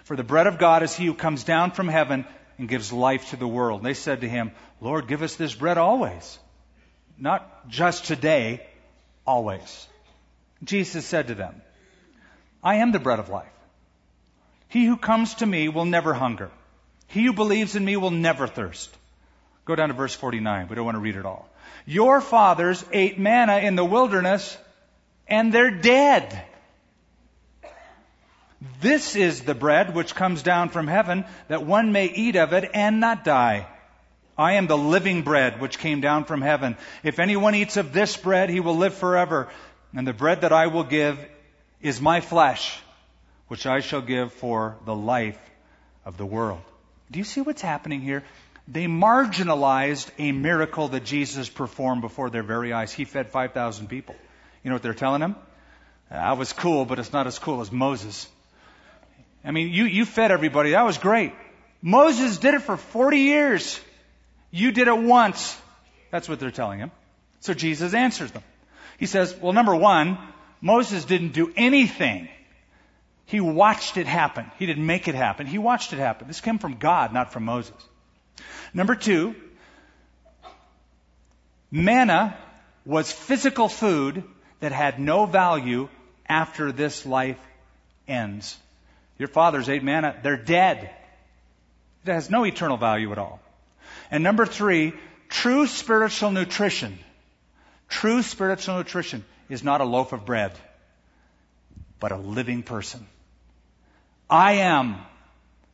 For the bread of God is he who comes down from heaven and gives life to the world. And they said to him, Lord, give us this bread always. Not just today, always. Jesus said to them, I am the bread of life. He who comes to me will never hunger. He who believes in me will never thirst. Go down to verse 49. We don't want to read it all. Your fathers ate manna in the wilderness and they're dead. This is the bread which comes down from heaven that one may eat of it and not die. I am the living bread which came down from heaven. If anyone eats of this bread, he will live forever. And the bread that I will give is my flesh, which I shall give for the life of the world. Do you see what's happening here? They marginalized a miracle that Jesus performed before their very eyes. He fed 5,000 people. You know what they're telling him? That was cool, but it's not as cool as Moses. I mean, you, you fed everybody. That was great. Moses did it for 40 years. You did it once. That's what they're telling him. So Jesus answers them. He says, well, number one, Moses didn't do anything. He watched it happen. He didn't make it happen. He watched it happen. This came from God, not from Moses. Number two, manna was physical food that had no value after this life ends. Your fathers ate manna, they're dead. It has no eternal value at all. And number three, true spiritual nutrition. True spiritual nutrition is not a loaf of bread, but a living person. I am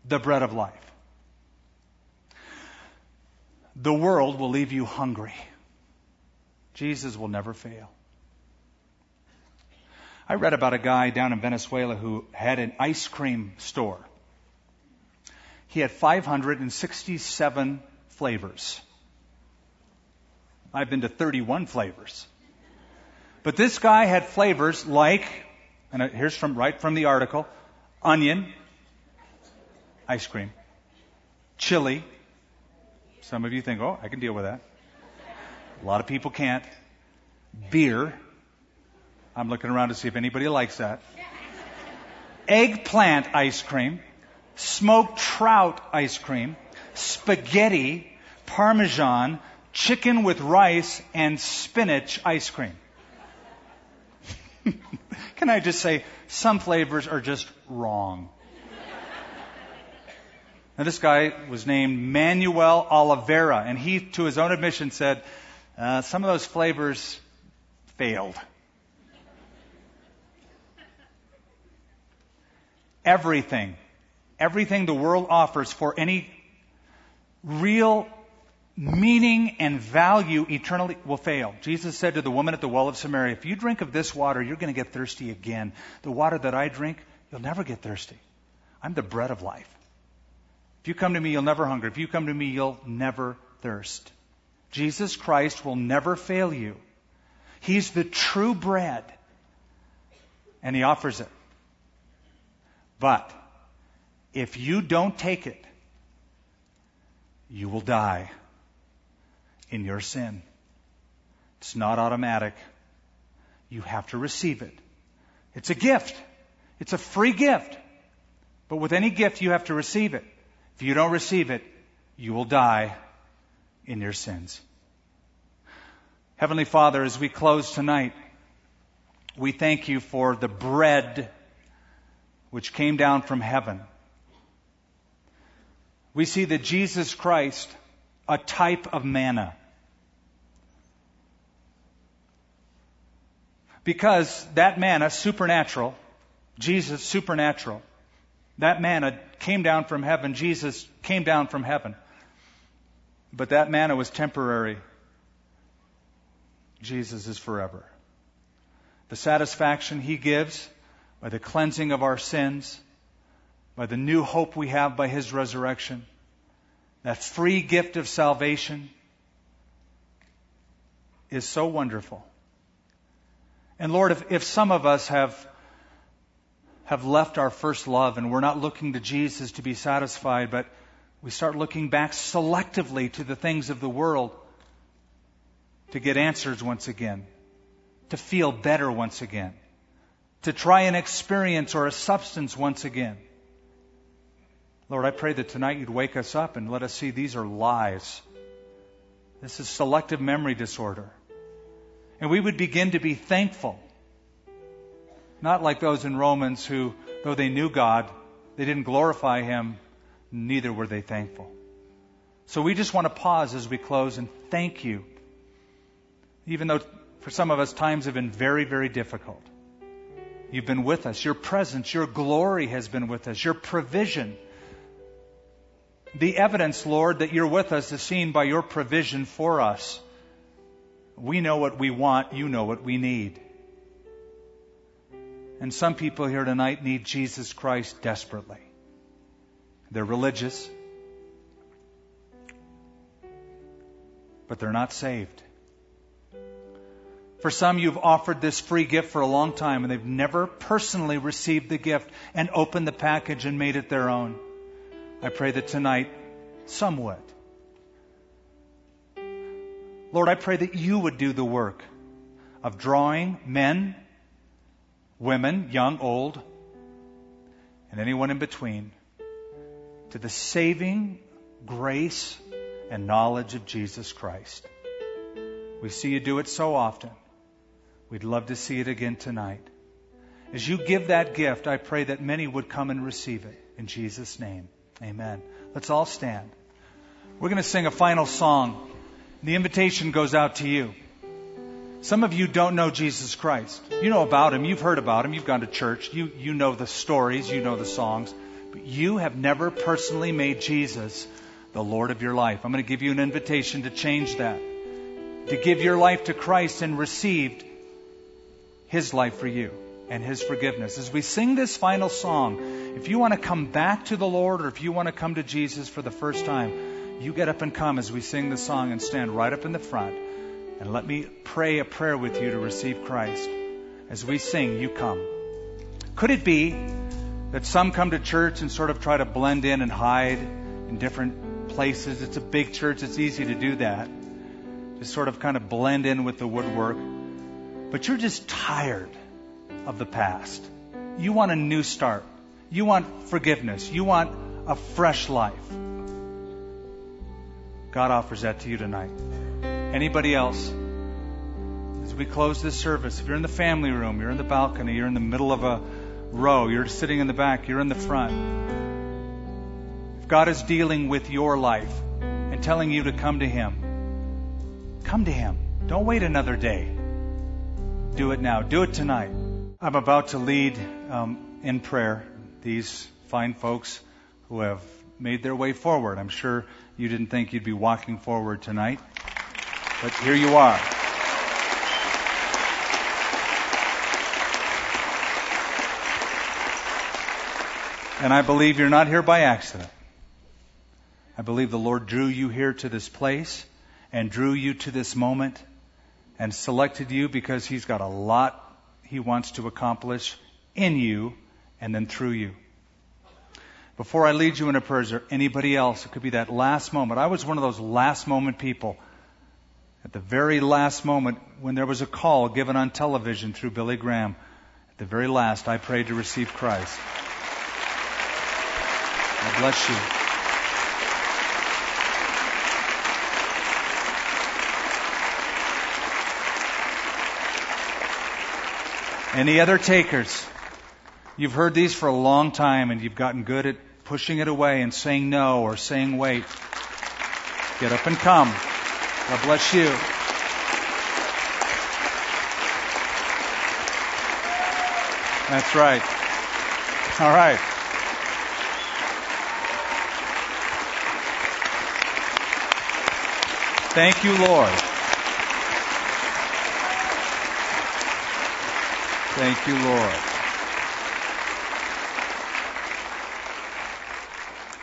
the bread of life. The world will leave you hungry. Jesus will never fail. I read about a guy down in Venezuela who had an ice cream store. He had 567 flavors. I've been to 31 flavors. But this guy had flavors like, and here's from right from the article, onion, ice cream, chili. Some of you think, oh, I can deal with that. A lot of people can't. Beer, I'm looking around to see if anybody likes that. Eggplant ice cream, smoked trout ice cream, spaghetti, parmesan, chicken with rice, and spinach ice cream. Can I just say, some flavors are just wrong. Now, this guy was named Manuel Oliveira, and he, to his own admission, said, uh, some of those flavors failed. everything, everything the world offers for any real meaning and value eternally will fail. Jesus said to the woman at the well of Samaria, if you drink of this water, you're going to get thirsty again. The water that I drink, you'll never get thirsty. I'm the bread of life. If you come to me, you'll never hunger. If you come to me, you'll never thirst. Jesus Christ will never fail you. He's the true bread. And he offers it. But if you don't take it, you will die in your sin. It's not automatic. You have to receive it. It's a gift. It's a free gift. But with any gift, you have to receive it. If you don't receive it, you will die in your sins. Heavenly Father, as we close tonight, we thank you for the bread which came down from heaven. We see that Jesus Christ, a type of manna, because that manna, supernatural, Jesus, supernatural, that manna came down from heaven. Jesus came down from heaven. But that manna was temporary. Jesus is forever. The satisfaction he gives by the cleansing of our sins, by the new hope we have by his resurrection, that free gift of salvation is so wonderful. And Lord, if, if some of us have, have left our first love and we're not looking to Jesus to be satisfied, but we start looking back selectively to the things of the world to get answers once again, to feel better once again, to try an experience or a substance once again. Lord, I pray that tonight you'd wake us up and let us see these are lies. This is selective memory disorder. And we would begin to be thankful. Not like those in Romans who, though they knew God, they didn't glorify Him, neither were they thankful. So we just want to pause as we close and thank you. Even though for some of us times have been very, very difficult. You've been with us. Your presence, your glory has been with us. Your provision. The evidence, Lord, that you're with us is seen by your provision for us. We know what we want, you know what we need. And some people here tonight need Jesus Christ desperately. They're religious, but they're not saved. For some, you've offered this free gift for a long time and they've never personally received the gift and opened the package and made it their own. I pray that tonight, some would. Lord, I pray that you would do the work of drawing men, women, young, old, and anyone in between to the saving grace and knowledge of Jesus Christ. We see you do it so often. We'd love to see it again tonight. As you give that gift, I pray that many would come and receive it. In Jesus' name, amen. Let's all stand. We're going to sing a final song. The invitation goes out to you. Some of you don't know Jesus Christ. You know about him. You've heard about him. You've gone to church. You, you know the stories. You know the songs. But you have never personally made Jesus the Lord of your life. I'm going to give you an invitation to change that. To give your life to Christ and received his life for you and his forgiveness. As we sing this final song, if you want to come back to the Lord or if you want to come to Jesus for the first time, you get up and come as we sing the song and stand right up in the front. And let me pray a prayer with you to receive Christ. As we sing, you come. Could it be that some come to church and sort of try to blend in and hide in different places? It's a big church, it's easy to do that. Just sort of kind of blend in with the woodwork. But you're just tired of the past. You want a new start. You want forgiveness. You want a fresh life. God offers that to you tonight. Anybody else? As we close this service, if you're in the family room, you're in the balcony, you're in the middle of a row, you're sitting in the back, you're in the front. If God is dealing with your life and telling you to come to Him, come to Him. Don't wait another day. Do it now. Do it tonight. I'm about to lead um, in prayer these fine folks who have made their way forward. I'm sure you didn't think you'd be walking forward tonight, but here you are. And I believe you're not here by accident. I believe the Lord drew you here to this place and drew you to this moment and selected you because He's got a lot He wants to accomplish in you and then through you. Before I lead you in a prayer, is there anybody else? It could be that last moment. I was one of those last moment people. At the very last moment, when there was a call given on television through Billy Graham, at the very last, I prayed to receive Christ. God bless you. Any other takers? You've heard these for a long time and you've gotten good at pushing it away and saying no or saying wait. Get up and come. God bless you. That's right. All right. Thank you, Lord. Thank you, Lord.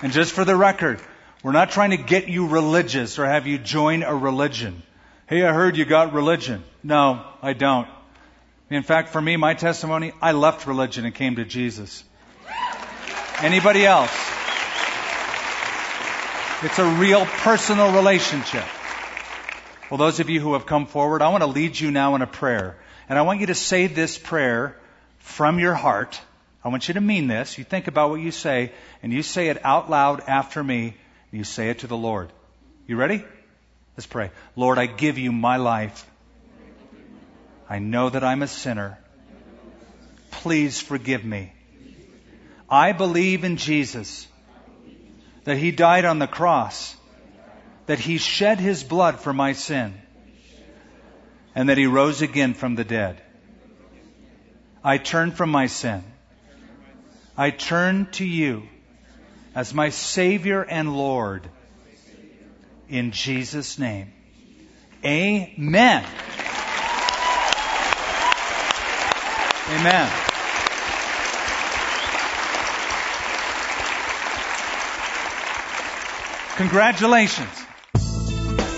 And just for the record, we're not trying to get you religious or have you join a religion. Hey, I heard you got religion. No, I don't. In fact, for me, my testimony, I left religion and came to Jesus. Anybody else? It's a real personal relationship. Well, those of you who have come forward, I want to lead you now in a prayer. And I want you to say this prayer from your heart. I want you to mean this. You think about what you say, and you say it out loud after me, you say it to the Lord. You ready? Let's pray. Lord, I give you my life. I know that I'm a sinner. Please forgive me. I believe in Jesus, that He died on the cross, that He shed His blood for my sin, and that He rose again from the dead. I turn from my sin. I turn to you as my Savior and Lord. In Jesus' name. Amen. Amen. Congratulations.